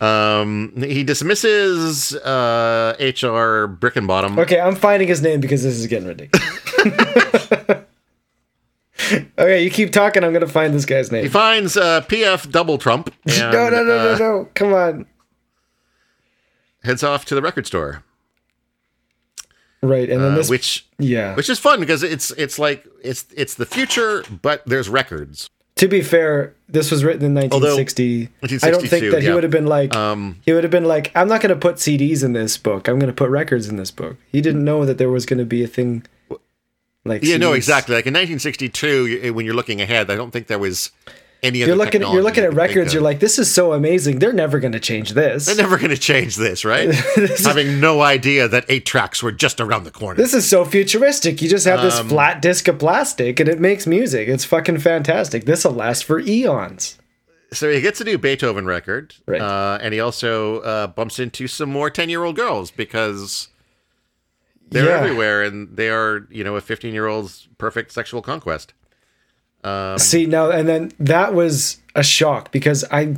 Um, he dismisses uh, HR Brickenbottom. Okay, I'm finding his name because this is getting ridiculous. okay, you keep talking. I'm gonna find this guy's name. He finds uh, PF Double Trump and no, no, no, uh, no, no. Come on. heads off to the record store, Right, and then uh, this. which yeah. which is fun because it's it's like it's it's the future, but there's records. To be fair, this was written in 1960. I don't think 1962, that he would have been like Um, he would have been like I'm not going to put CDs in this book. I'm going to put records in this book. He didn't know that there was going to be a thing like yeah, no, exactly. Like in 1962, when you're looking ahead, I don't think there was any. You're looking you're looking at records. You're like this is so amazing. They're never going to change this. They're never going to change this, right? Having no idea that eight tracks were just around the corner. This is so futuristic. You just have this Um, flat disc of plastic and it makes music. It's fucking fantastic. This will last for eons. so he gets a new Beethoven record, Right. uh, and he also uh, bumps into some more ten-year-old girls because they're Yeah. everywhere, and they are, you know, a fifteen-year-old's perfect sexual conquest. Um, See now, and then that was a shock because I,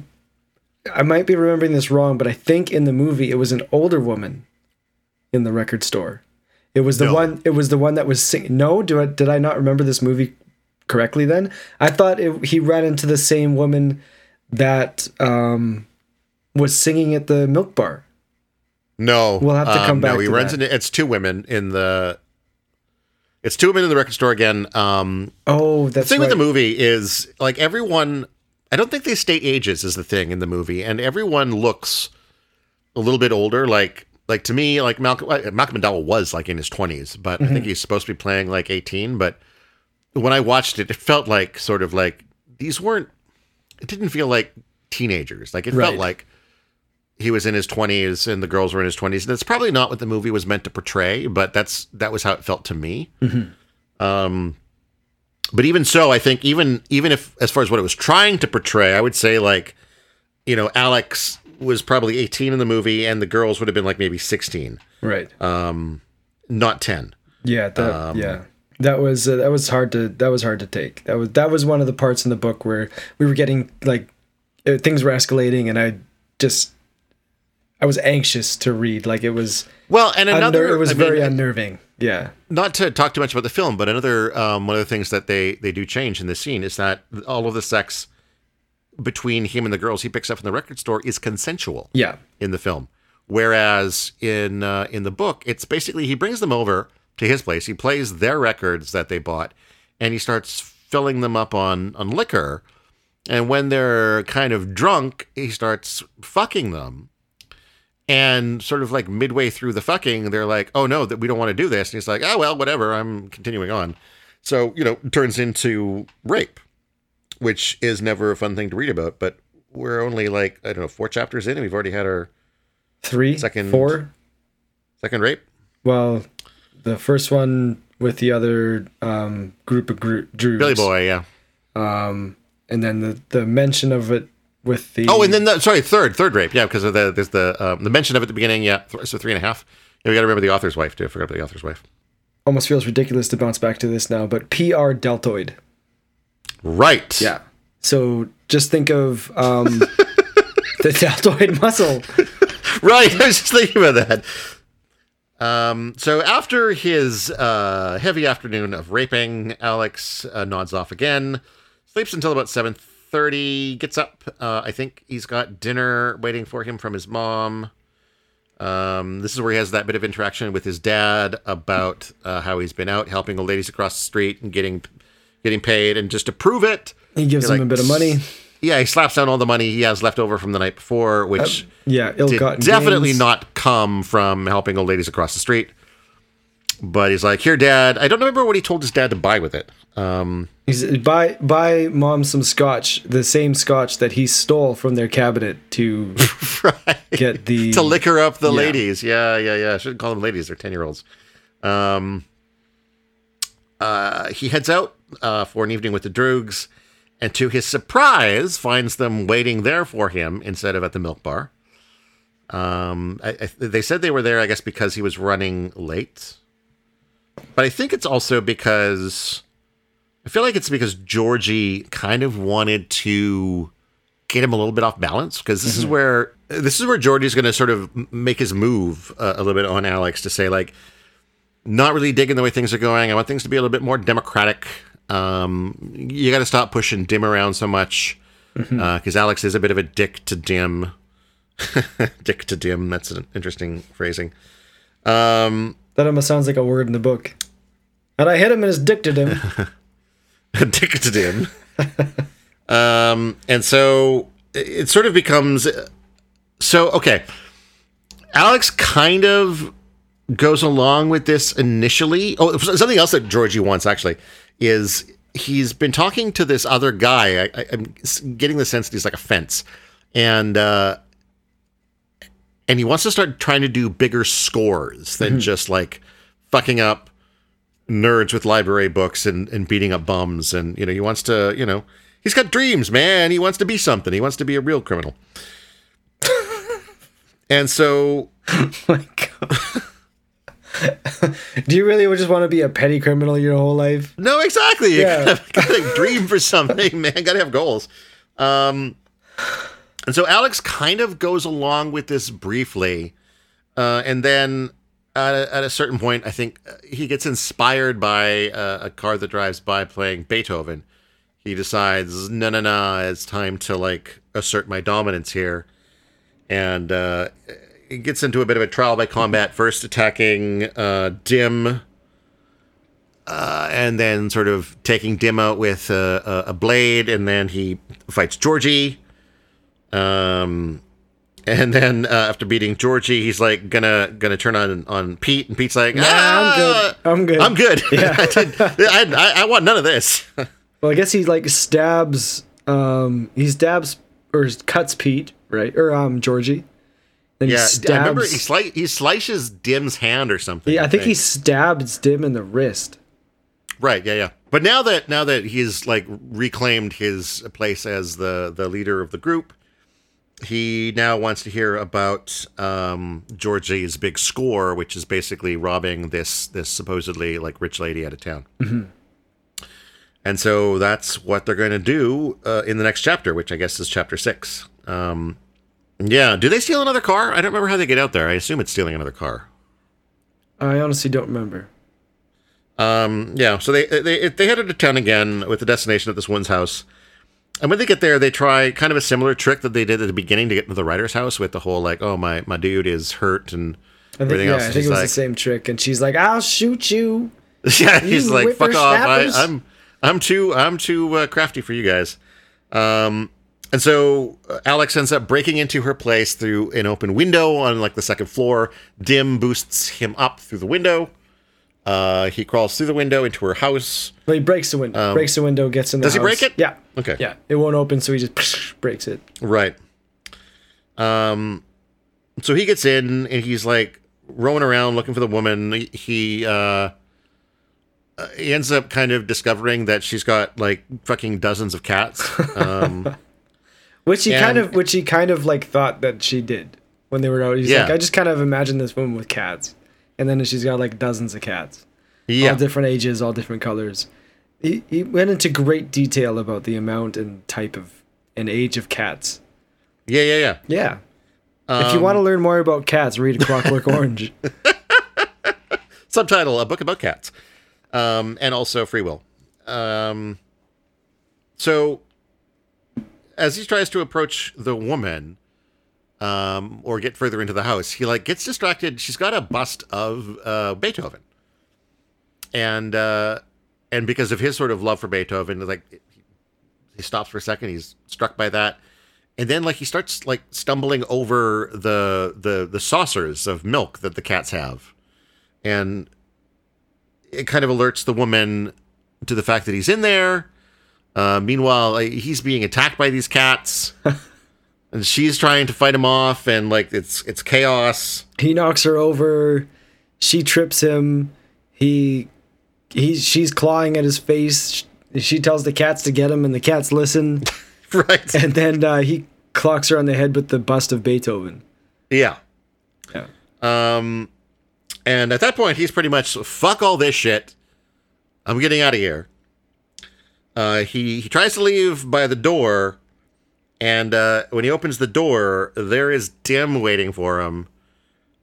I might be remembering this wrong, but I think in the movie it was an older woman, in the record store. It was the No. one. It was the one that was singing. No, do I did I not remember this movie correctly? Then I thought it, he ran into the same woman that um, was singing at the milk bar. No, We'll have to come um, back No, he to runs that. into it's two women in the. It's two women in the record store again. Um, Oh, the thing right. with the movie is like everyone. I don't think they state ages is the thing in the movie, and everyone looks a little bit older. Like like to me, like Malcolm uh, Malcolm McDowell was like in his twenties, but I Mm-hmm. think he's supposed to be playing like eighteen. But when I watched it, it felt like sort of like these weren't. It didn't feel like teenagers. Like it felt like he was in his 20s and the girls were in his 20s and that's probably not what the movie was meant to portray but that's that was how it felt to me um but even so i think even even if as far as what it was trying to portray i would say like you know alex was probably 18 in the movie and the girls would have been like maybe 16 right. um not 10 Yeah, that Um, yeah. That was uh, that was hard to that was hard to take. That was that was one of the parts in the book where we were getting like uh, things were escalating and I just I was anxious to read. Like it was well and another unner- it was I mean, very unnerving. Yeah. not to talk too much about the film, but another um, one of the things that they they do change in the scene is that all of the sex between him and the girls he picks up in the record store is consensual Yeah. in the film, whereas in uh, in the book it's basically he brings them over to his place, he plays their records that they bought, and he starts filling them up on on liquor, and when they're kind of drunk, he starts fucking them. And sort of like midway through the fucking, they're like, "Oh no, that we don't want to do this." And he's like, "Oh well, whatever. I'm continuing on." So you know, it turns into rape, which is never a fun thing to read about. But we're only like I don't know four chapters in, and we've already had our Three, Second- four. second rape. Well, the first one with the other um, group of group Droogs. Billy Boy, yeah. Um, and then the the mention of it with the Oh, and then the, sorry, third, third rape, yeah, because of the there's the um, the mention of it at the beginning, yeah. th- So three and a half. Yeah, we got to remember the author's wife too. I forgot about the author's wife. almost feels ridiculous to bounce back to this now, but PR deltoid. Right. Yeah. So just think of um, the deltoid muscle. Right. I was just thinking about that. Um, so after his uh, heavy afternoon of raping, Alex uh, nods off again, sleeps until about seven thirty. Gets up. Uh, I think he's got dinner waiting for him from his mom. Um, this is where he has that bit of interaction with his dad about uh, how he's been out helping old ladies across the street and getting getting paid, and just to prove it, He gives him a bit of money. yeah, he slaps down all the money he has left over from the night before, which Yeah, did definitely gains. not come from helping old ladies across the street. But he's like, "Here, Dad." I don't remember what he told his dad to buy with it. Um, He's buy buy mom some scotch, the same scotch that he stole from their cabinet to get the to liquor up the Yeah. ladies. Yeah, yeah, yeah. I shouldn't call them ladies; they're ten year olds. Um, uh, he heads out uh, for an evening with the Droogs, and to his surprise, finds them waiting there for him instead of at the milk bar. Um, I, I, they said they were there, I guess, because he was running late. But I think it's also because I feel like it's because Georgie kind of wanted to get him a little bit off balance because this is where this is where Georgie's going to sort of make his move uh, a little bit on Alex to say like, not really digging the way things are going. I want things to be a little bit more democratic. Um, you got to stop pushing Dim around so much because Alex is a bit of a dick to Dim. dick to Dim. That's an interesting phrasing. Um, That almost sounds like a word in the book. And I hit him and to him. dick to Um, and so it sort of becomes so okay. Alex kind of goes along with this initially. Oh, something else that Georgie wants actually is he's been talking to this other guy. I, I'm getting the sense that he's like a fence, and uh, and he wants to start trying to do bigger scores than just like fucking up nerds with library books and, and beating up bums. And you know, he wants to, you know, he's got dreams, man. He wants to be something. He wants to be a real criminal. and so my God. Do you really just want to be a petty criminal your whole life? No, exactly. You Yeah. gotta, gotta dream for something, man. Gotta have goals. Um, and so Alex kind of goes along with this briefly, uh, and then at a, at a certain point, I think uh, he gets inspired by uh, a car that drives by playing Beethoven. He decides, no, no, no, it's time to like assert my dominance here, and uh, he gets into a bit of a trial by combat, first attacking uh, Dim uh, and then sort of taking Dim out with a, a, a blade, and then he fights Georgie. Um, and then uh, after beating Georgie, he's like gonna gonna turn on on Pete, and Pete's like, Nah, "Ah, I'm good. I'm good." I'm good. I, did, I, I, I want none of this. Well, I guess he like stabs. Um, he stabs or cuts Pete, right? Or um, Georgie. Then yeah, he I remember he, sli- he slices Dim's hand or something. yeah, I think he stabs Dim in the wrist. Right, yeah, yeah. But now that now that he's like reclaimed his place as the the leader of the group, he now wants to hear about um, Georgie's big score, which is basically robbing this this supposedly like rich lady out of town. And so that's what they're going to do uh, in the next chapter, which I guess is chapter six. Um, yeah, do they steal another car? I don't remember how they get out there. I assume it's stealing another car. I honestly don't remember. Um, yeah, so they they they headed to town again with the destination at this one's house. And when they get there, they try kind of a similar trick that they did at the beginning to get into the writer's house with the whole like, oh my my dude is hurt and I think, everything yeah, else. I think it was like, the same trick, and she's like, "I'll shoot you." yeah, he's like, fuck off. I, whippersnappers. I'm I'm too I'm too uh, crafty for you guys. Um, and so uh, Alex ends up breaking into her place through an open window on like the second floor. Dim boosts him up through the window. Uh, he crawls through the window into her house. Well, he breaks the window. breaks the window, gets in the Um, does he break it? Yeah. Okay. Yeah. It won't open, so he just breaks it. Right. Um so he gets in and he's like roaming around looking for the woman. He- He uh uh, he ends up kind of discovering that she's got like fucking dozens of cats. Um Which he kind of, which he kind of like thought that she did when they were out. He's Yeah. like, I just kind of imagined this woman with cats, and then she's got like dozens of cats, yeah. all different ages, all different colors. He he went into great detail about the amount and type of and age of cats. yeah, yeah, yeah. Yeah. if you Um, want to learn more about cats, read Clockwork Orange. Subtitle: A book about cats. Um and also free will. Um so as he tries to approach the woman um, or get further into the house, he like gets distracted. She's got a bust of uh, Beethoven, and uh, and because of his sort of love for Beethoven, like he, stops for a second. He's struck by that, and then like he starts like stumbling over the the the saucers of milk that the cats have, and it kind of alerts the woman to the fact that he's in there. Uh, meanwhile, he's being attacked by these cats, and she's trying to fight him off, and like it's it's chaos. he knocks her over. She trips him. He he's she's clawing at his face. She tells the cats to get him, and the cats listen. right? And then uh, he clocks her on the head with the bust of Beethoven. yeah. Yeah. Um, and at that point, he's pretty much fuck all this shit. I'm getting out of here. Uh, he he tries to leave by the door, and uh, when he opens the door, there is Dim waiting for him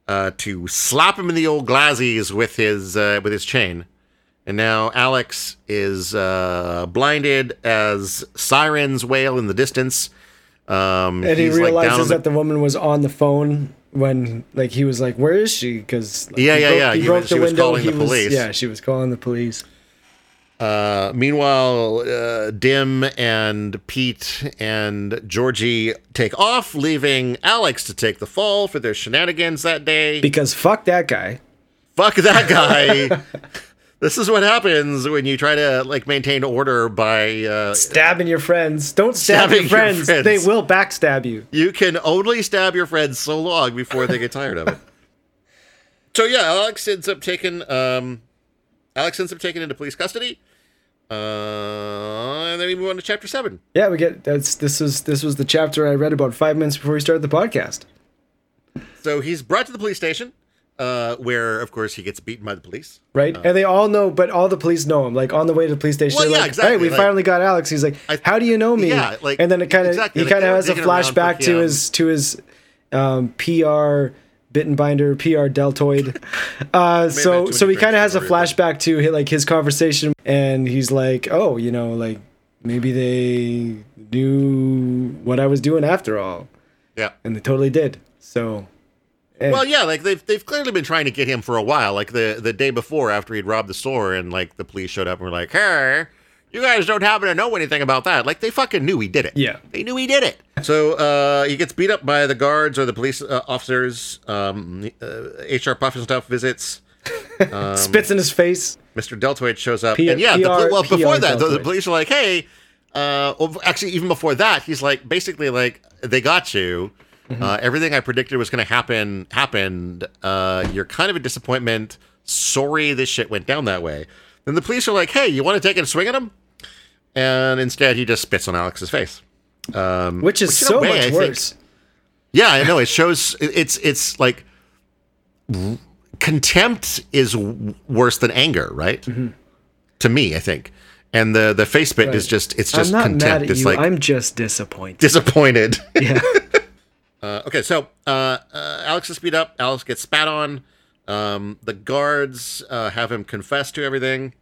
uh, to slap him in the old glazzies with his uh, with his chain. And now Alex is uh, blinded as sirens wail in the distance. Um, And he like, realizes the- that the woman was on the phone when, like, he was like, "Where is she?" Because Yeah, he yeah, broke, yeah, He he broke was- the she was window. calling he the was, yeah, she was calling the police. Uh, meanwhile, uh, Dim and Pete and Georgie take off, leaving Alex to take the fall for their shenanigans that day. Because fuck that guy. Fuck that guy. this is what happens when you try to like maintain order by uh, Stabbing your friends. Don't stab your your friends. friends. They will backstab you. you can only stab your friends so long before they get tired of it. So yeah, Alex ends up taking um Alex ends up taken into police custody. Uh and then we move on to chapter seven. Yeah, we get that's this was this was the chapter I read about five minutes before we started the podcast. So he's brought to the police station, uh, where of course he gets beaten by the police. Right? and they all know, but all the police know him. Like on the way to the police station, Well, they're yeah, like, exactly, "Hey, we like- finally got Alex." He's like, "How do you know me?" Yeah, like, and then it kind of exactly, he kind of has a digging around for flashback to his to his um, PR Bittenbinder, PR Deltoid. Uh, so so he kind of has a flashback to hi- like his conversation, and he's like, "Oh, you know, like maybe they knew what I was doing after all." Yeah. and they totally did. So, eh, Well, yeah, like they've they've clearly been trying to get him for a while. Like the the day before, after he'd robbed the store, and like the police showed up and were like, "Hey, you guys don't happen to know anything about that?" Like they fucking knew he did it. Yeah. they knew he did it. So uh, he gets beat up by the guards or the police uh, officers. Um, uh, HR puff and stuff visits. spits in his face. Mr. Deltoid shows up, P- and yeah, the, PR pol- well, before that, the, the police are like, "Hey." Uh, well, actually, even before that, he's like, basically, like, they got you. Mm-hmm. Uh, everything I predicted was going to happen happened. Uh, you're kind of a disappointment. Sorry, this shit went down that way. Then the police are like, "Hey, you want to take a swing at him?" And instead, he just spits on Alex's face. Um, which is a so way, I much think- worse. yeah, I know. It shows. It's it's like contempt is w- worse than anger, right? To me, I think. And the the face bit is just it's just contempt. it's you. like I'm just disappointed. disappointed. yeah. Uh, okay, so uh, uh, Alex is beat up. Alex gets spat on. Um, the guards uh, have him confess to everything.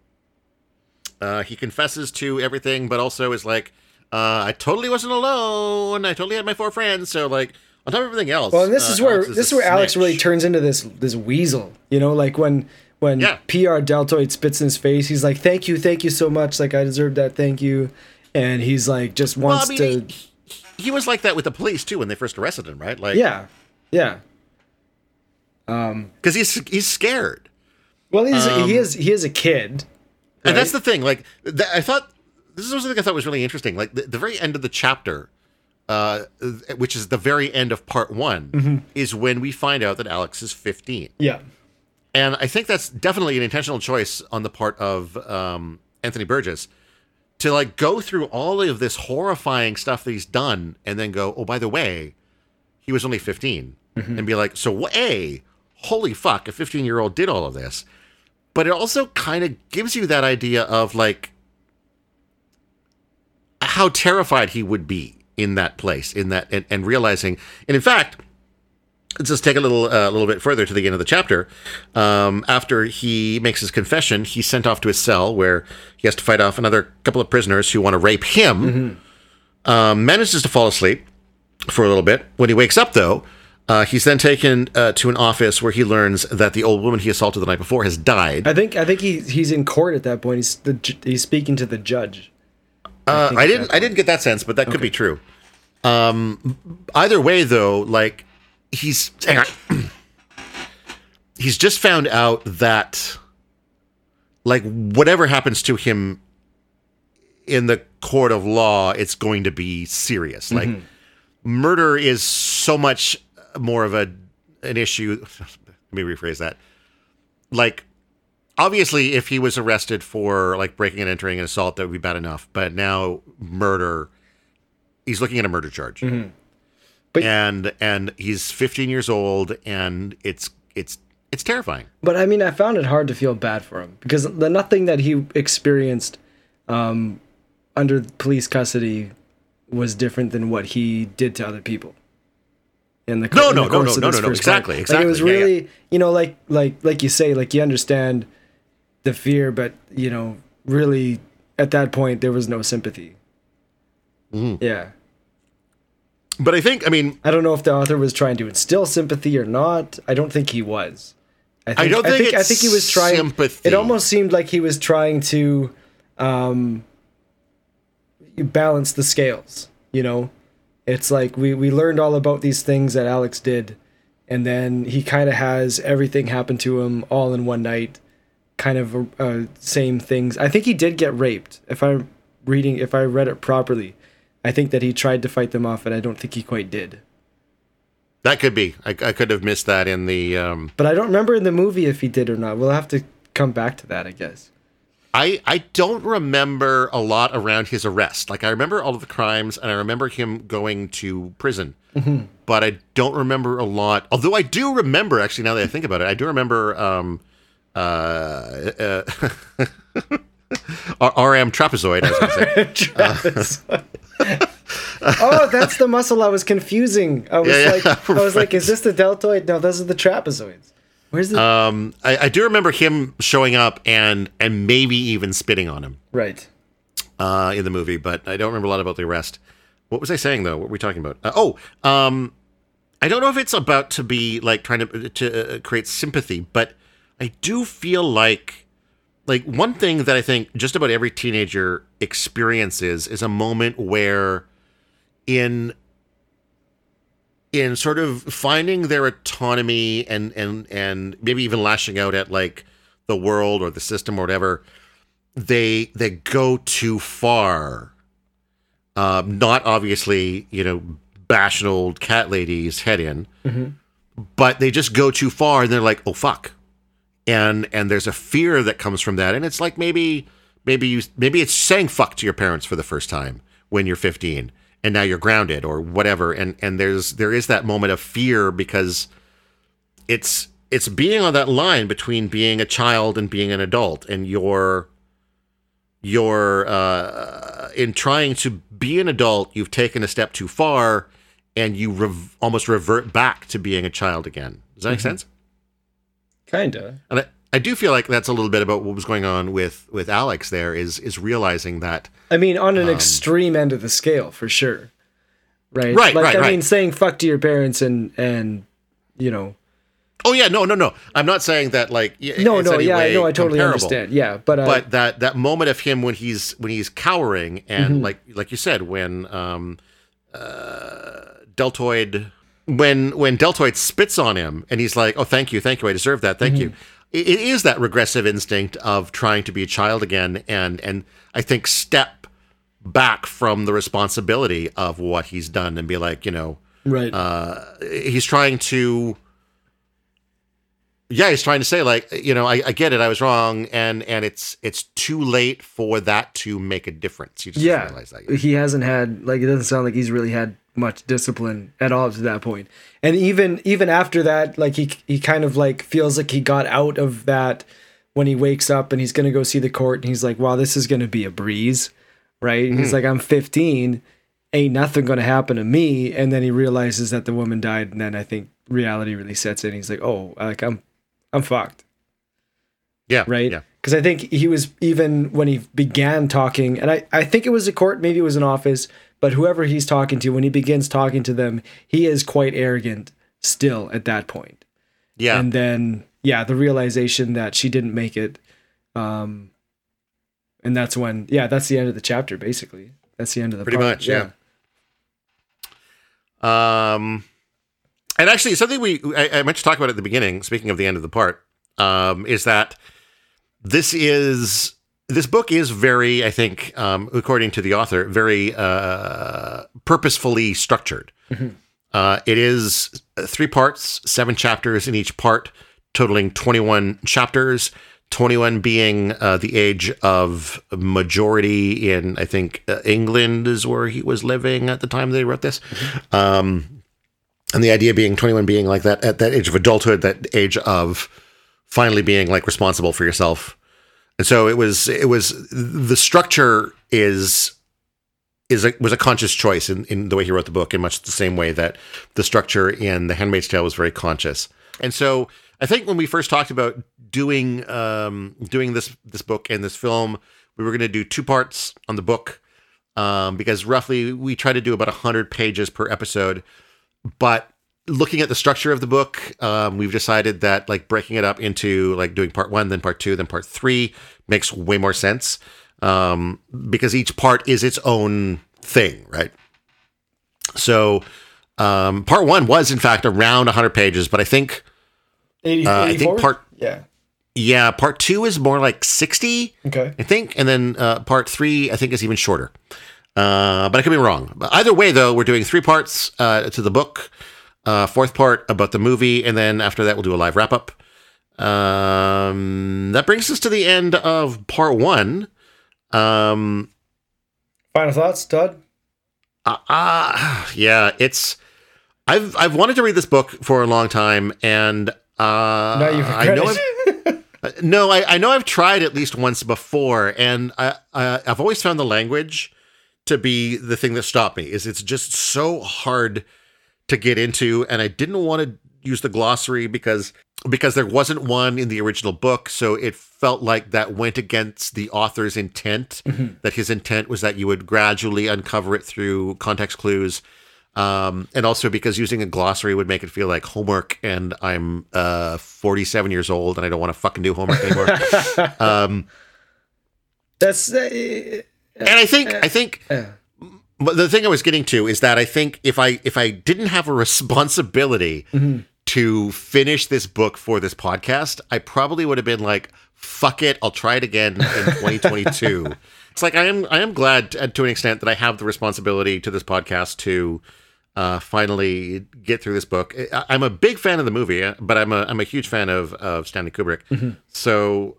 Uh, he confesses to everything, but also is like, uh, "I totally wasn't alone. I totally had my four friends." So, like, on top of everything else. Well, and this uh, is where Alex this is where Alex really turns into this this weasel. You know, like when when Yeah. PR Deltoid spits in his face, he's like, "Thank you, thank you so much. Like I deserve that. Thank you." And he's like, just Well, I wants mean, to. he, he was like that with the police too when they first arrested him, right? Like, Yeah, yeah. Because he's he's scared. Well, he's Um, he is he is a kid. And that's the thing. Like, th- I thought this is something I thought was really interesting. Like the, the very end of the chapter, uh, which is the very end of part one, Mm-hmm. is when we find out that Alex is 15, Yeah, and I think that's definitely an intentional choice on the part of um, Anthony Burgess to like go through all of this horrifying stuff that he's done, and then go, oh, by the way, he was only 15, Mm-hmm. and be like, so a, holy fuck, a 15 year old did all of this. But it also kind of gives you that idea of like how terrified he would be in that place in that and, and realizing and in fact let's just take a little a little bit further to the end of the chapter. Um, after he makes his confession he's sent off to his cell where he has to fight off another couple of prisoners who want to rape him. Um, manages to fall asleep for a little bit. When he wakes up though uh, he's then taken uh, to an office where he learns that the old woman he assaulted the night before has died I think I think he he's in court at that point. He's the he's speaking to the judge. Uh, think I didn't. I didn't get that sense, but that could be true. Um, either way, though, like he's he's just found out that like whatever happens to him in the court of law, it's going to be serious. Like murder is so much more of a an issue. Let me rephrase that. Like obviously if he was arrested for like breaking and entering an assault that would be bad enough but now murder he's looking at a murder charge But- and and he's 15 years old and it's it's it's terrifying But I mean, I found it hard to feel bad for him because the nothing that he experienced um, under police custody was different than what he did to other people. In the No, in no, the no, course no, no, no, no, part. exactly, Like it was exactly, yeah, yeah. really, you know, like like like you say, like you understand the fear, but you know, really at that point there was no sympathy. Mm-hmm. Yeah. but i think i mean I don't know if the author was trying to instill sympathy or not. I don't think he was. I, think, don't think I think, I think he was trying. sympathy. It almost seemed like he was trying to um, balance the scales. You know, it's like we we learned all about these things that Alex did, and then he kind of has everything happen to him all in one night. Kind of uh, same things. I think he did get raped. If I'm reading, if I read it properly, I think that he tried to fight them off, and I don't think he quite did. That could be. I, I could have missed that in the. Um, But I don't remember in the movie if he did or not. We'll have to come back to that, I guess. I I don't remember a lot around his arrest. Like I remember all of the crimes, and I remember him going to prison. But I don't remember a lot. Although I do remember, actually, now that I think about it, I do remember. Um, uh, uh, RM trapezoid. I was gonna say. Travis. oh, that's the muscle I was confusing. I was Yeah, yeah, like, I was like, is this the deltoid? No, those are the trapezoids. Where's the Um, I, I do remember him showing up and and maybe even spitting on him right? uh, in the movie, but I don't remember a lot about the arrest. What was I saying though? What were we talking about? Uh, oh, um, I don't know if it's about to be like trying to to uh, create sympathy, but I do feel like like one thing that I think just about every teenager experiences is a moment where in in sort of finding their autonomy and and and maybe even lashing out at like the world or the system or whatever they they go too far. Um not obviously you know bash an old cat lady's head in but they just go too far and they're like oh fuck. And and there's a fear that comes from that. And it's like maybe maybe you maybe it's saying fuck to your parents for the first time when you're 15 and now you're grounded or whatever and and there's there is that moment of fear because it's it's being on that line between being a child and being an adult and you're you're uh, in trying to be an adult you've taken a step too far and you rev- almost revert back to being a child again does that make sense Kinda. and I, I do feel like that's a little bit about what was going on with with Alex. There is is realizing that I mean, on an extreme end of the scale, for sure. Right. Um, Right, Like, right, I right. mean, saying fuck to your parents and and you know. oh yeah no no no I'm not saying that like No, no, yeah, no, I totally understand. Yeah, but uh, But that that moment of him when he's when he's cowering and Mm-hmm. like like you said when um uh deltoid when when deltoid spits on him and he's like oh thank you thank you I deserve that thank you Mm-hmm. It, it is that regressive instinct of trying to be a child again and and I think step back from the responsibility of what he's done and be like you know right. uh, he's trying to yeah he's trying to say like you know I, I get it i was wrong and and it's it's too late for that to make a difference you just yeah, realize that yet. he hasn't had like it doesn't sound like he's really had much discipline at all to that point. And even even after that, like he he kind of like feels like he got out of that when he wakes up and he's gonna go see the court and he's like, wow, this is gonna be a breeze, right? And he's mm-hmm. like, I'm 15, ain't nothing gonna happen to me. And then he realizes that the woman died, and then I think reality really sets in. He's like, oh, like I'm I'm fucked yeah right? yeah Because I think he was even when he began talking, and I, I think it was a court, maybe it was an office, but whoever he's talking to, when he begins talking to them, he is quite arrogant still at that point. yeah And then, yeah, the realization that she didn't make it. Um, and that's when, yeah, that's the end of the chapter, basically. That's the end of the Pretty part, much, yeah. Um, and actually, something we I, I meant to talk about at the beginning. Speaking of the end of the part, um, is that this is this book is very, I think, um, according to the author, very uh, purposefully structured. Uh, it is three parts, seven chapters in each part, totaling twenty-one chapters. 21 being uh, the age of majority in, I think, uh, England is where he was living at the time they wrote this. Um, and the idea being 21 being like that at that age of adulthood, that age of finally being like responsible for yourself. And so it was, it was, the structure is, is a, was a conscious choice in, in the way he wrote the book in much the same way that the structure in The Handmaid's Tale was very conscious. And so I think when we first talked about doing um, doing this this book and this film, we were going to do two parts on the book um, because roughly we try to do about hundred pages per episode. But looking at the structure of the book, um, we've decided that like breaking it up into like doing part one, then part two, then part three makes way more sense. um, because each part is its own thing, right? So, um, part one was in fact around 100 pages, but I think 80, uh, I think part Yeah. yeah, part two is more like 60, Okay. I think, and then uh, part three I think is even shorter. Uh, but I could be wrong. But either way, though, we're doing three parts uh, to the book, uh, fourth part about the movie, and then after that, we'll do a live wrap up. Um, that brings us to the end of part one. Um, Final thoughts, Todd? uh, uh, yeah, it's. I've I've wanted to read this book for a long time, and uh, now you've I know I've, Uh, no, I, I know I've tried at least once before, and I, I I've always found the language to be the thing that stopped me. Is it's just so hard to get into, and I didn't want to use the glossary because because there wasn't one in the original book, so it felt like that went against the author's intent. That his intent was that you would gradually uncover it through context clues. Um, and also because using a glossary would make it feel like homework, and I'm uh 47 years old and I don't want to fucking do homework anymore. um, That's. Uh, and I think I think uh, but the thing I was getting to is that I think if I if I didn't have a responsibility to finish this book for this podcast, I probably would have been like, "Fuck it, I'll try it again in 2022." it's like I am I am glad to, to an extent that I have the responsibility to this podcast to uh, finally get through this book. I, I'm a big fan of the movie, but I'm a I'm a huge fan of of Stanley Kubrick. So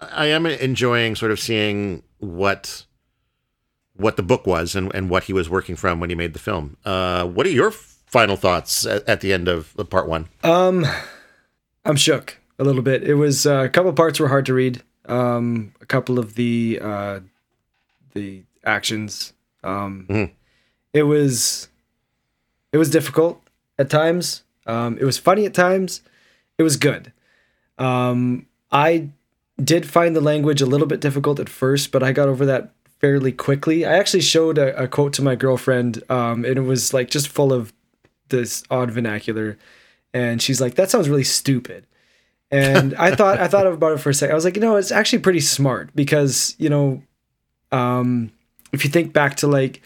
I am enjoying sort of seeing what what the book was and, and what he was working from when he made the film. Uh, what are your final thoughts at, at the end of the part one? Um, I'm shook a little bit. It was uh, a couple parts were hard to read. Um, a couple of the uh, the actions. Um, Mhm. it was it was difficult at times. Um, it was funny at times. It was good. Um, I did find the language a little bit difficult at first, but I got over that fairly quickly. I actually showed a, a quote to my girlfriend, um, and it was like just full of this odd vernacular. And she's like that sounds really stupid. And i thought i thought about it for a second i was like you know it's actually pretty smart because you know um if you think back to like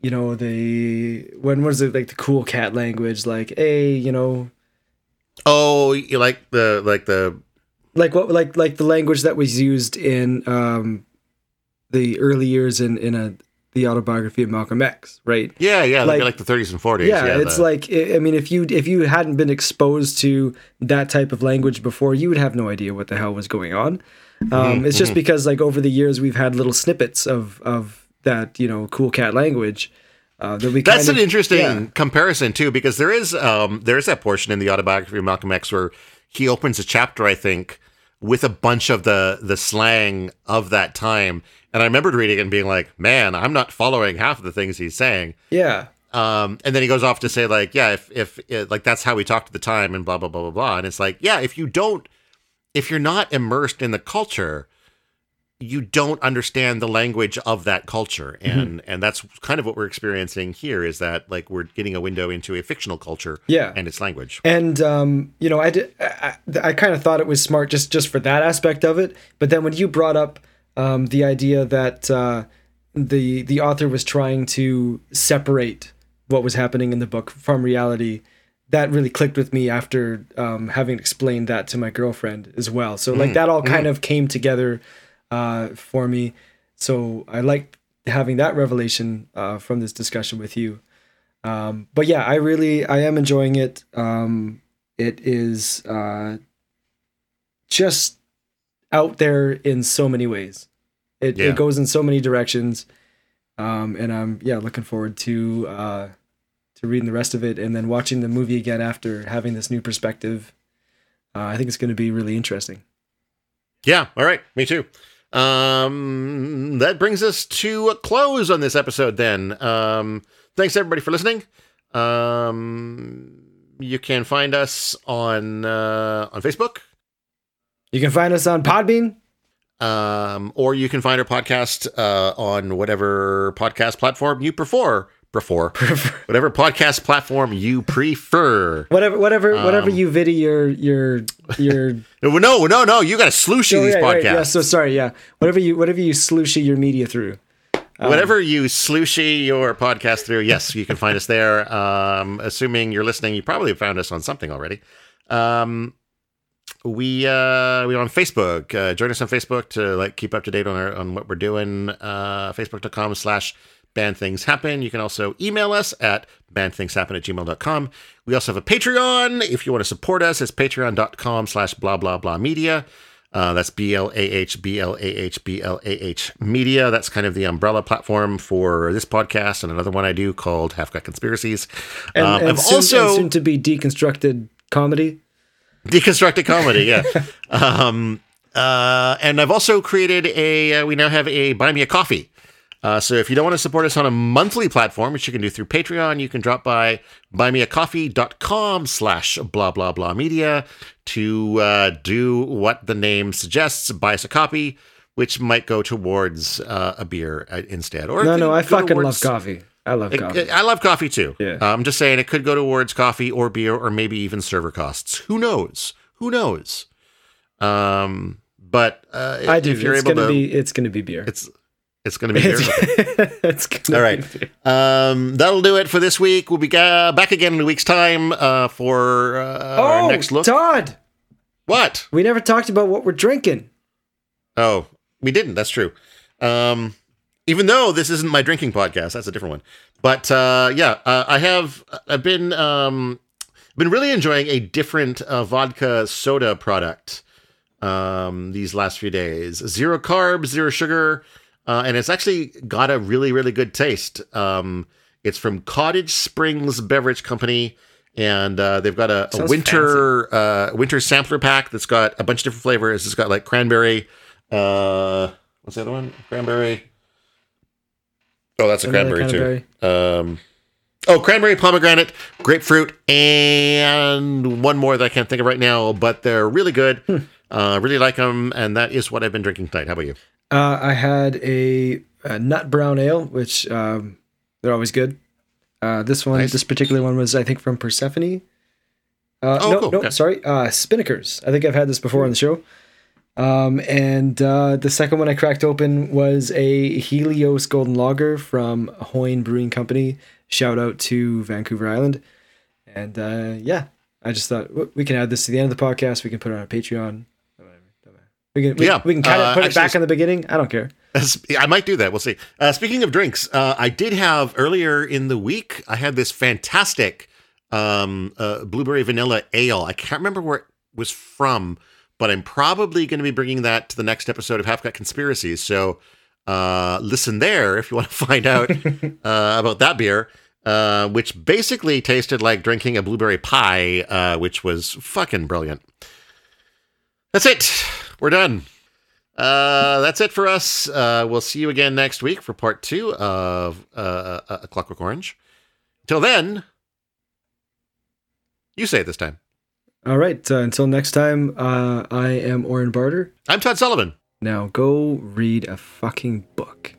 you know the when was it like the cool cat language like hey you know Oh, you like the like the like what like like the language that was used in um the early years in in a the autobiography of malcolm x right yeah yeah like, Like- the 30s and 40s. yeah, it's the- like I mean, if you if you hadn't been exposed to that type of language before, you would have no idea what the hell was going on. Mm-hmm, Um, it's just because like over the years we've had little snippets of of that you know cool cat language uh, that we. That's kind an interesting yeah. comparison too, because there is um there is that portion in the autobiography of Malcolm X where he opens a chapter, I think, with a bunch of the the slang of that time. And I remembered reading it and being like, man, I'm not following half of the things he's saying. Yeah, Um, and then he goes off to say like, yeah, if if uh, like that's how we talked at the time, and blah blah blah blah blah. And it's like, yeah, if you don't, if you're not immersed in the culture, you don't understand the language of that culture, and and that's kind of what we're experiencing here. Is that like we're getting a window into a fictional culture, Yeah. and its language. and um, you know, I did. I, I kind of thought it was smart just just for that aspect of it. But then when you brought up um, the idea that uh, the the author was trying to separate what was happening in the book from reality, that really clicked with me after um, having explained that to my girlfriend as well. So like that all kind of came together uh, for me. So I like having that revelation uh, from this discussion with you. Um, but yeah, I really I am enjoying it. Um, it is uh, just out there in so many ways. It, Yeah. it goes in so many directions, um, and I'm yeah looking forward to uh, to reading the rest of it and then watching the movie again after having this new perspective. Uh, I think it's going to be really interesting. Yeah. All right. Me too. Um, that brings us to a close on this episode. Then, um, thanks everybody for listening. Um, you can find us on uh, on Facebook, You can find us on Podbean. um, or you can find our podcast uh, on whatever podcast platform you prefer. Prefer, whatever podcast platform you prefer. Whatever, whatever, whatever you video your your your. No, no, no, no. You got to slooshy Oh, these yeah, podcasts. right, yeah. So sorry. Yeah. Whatever you whatever you slooshy your media through. Whatever you slooshy your podcast through, yes, you can find us there. Um, assuming you're listening, you probably found us on something already. Um, we uh, we are on Facebook. Uh, join us on Facebook to like keep up to date on our on what we're doing. Uh, Facebook.com slash band things happen. You can also email us at bandthingshappen at gmail.com. We also have a Patreon. If you want to support us, it's patreon.com slash blah blah blah media. Uh, that's B L A H B L A H B L A H Media. That's kind of the umbrella platform for this podcast and another one I do called Half Got Conspiracies. And, um, and I've soon, also and soon to be deconstructed comedy. deconstructed comedy, yeah. um, uh, and I've also created a. Uh, we now have a buy me a coffee. Uh, so if you don't want to support us on a monthly platform, which you can do through Patreon, you can drop by buymeacoffee.com slash blah blah blah media to uh, do what the name suggests, buy us a copy, which might go towards uh, a beer uh, instead. Or No, no, I fucking love coffee. I love it- coffee. it- I love coffee too. Yeah. Uh, I'm just saying it could go towards coffee or beer or maybe even server costs. Who knows? Who knows? Um, but uh, I do. If you're it's able gonna to, be it's gonna be beer. it's it's going to be it's gonna All right. Um, that'll do it for this week. We'll be uh, back again in a week's time uh, for uh, our Oh, next look. Todd, what? we never talked about what we're drinking. Oh, we didn't. That's true. Um, even though this isn't my drinking podcast, that's a different one. But uh, yeah, uh, I have. I've been um, been really enjoying a different uh, vodka soda product um, these last few days. Zero carbs, zero sugar, uh, and it's actually got a really really good taste. Um, it's from Cottage Springs Beverage Company. And uh, they've got a, a winter uh, winter sampler pack that's got a bunch of different flavors. It's got like cranberry, uh, what's the other one? Cranberry. Oh, that's a Another cranberry too. Um, oh, cranberry, pomegranate, grapefruit, and one more that I can't think of right now. But they're really good. Hmm. Uh, really like them, and that is what I've been drinking tonight. How about you? Uh, I had a, a nut brown ale, which um, they're always good. Uh, this one, Nice. this particular one was, I think, from Persephone. Uh, Oh, no, cool. no, Okay. sorry, uh, Spinnakers. I think I've had this before on the show. Um, and uh, the second one I cracked open was a Helios Golden Lager from Hoyne Brewing Company. Shout out to Vancouver Island. And uh, yeah, I just thought we can add this to the end of the podcast. We can put it on Patreon. Whatever, don't matter. We can, we, Yeah, we can kind of uh, put it actually- back in the beginning. I don't care. I might do that. We'll see. Uh, speaking of drinks, uh, I did have earlier in the week. I had this fantastic um, uh, blueberry vanilla ale. I can't remember where it was from, but I'm probably going to be bringing that to the next episode of Half Got Conspiracies. So uh, listen there if you want to find out uh, about that beer. Uh, which basically tasted like drinking a blueberry pie, uh, which was fucking brilliant. That's it. We're done. Uh, that's it for us. Uh, we'll see you again next week for part two of uh, A Clockwork Orange. Till then, you say it this time. All right. Uh, until next time, uh, I am Oren Barter. I'm Todd Sullivan. Now go read a fucking book.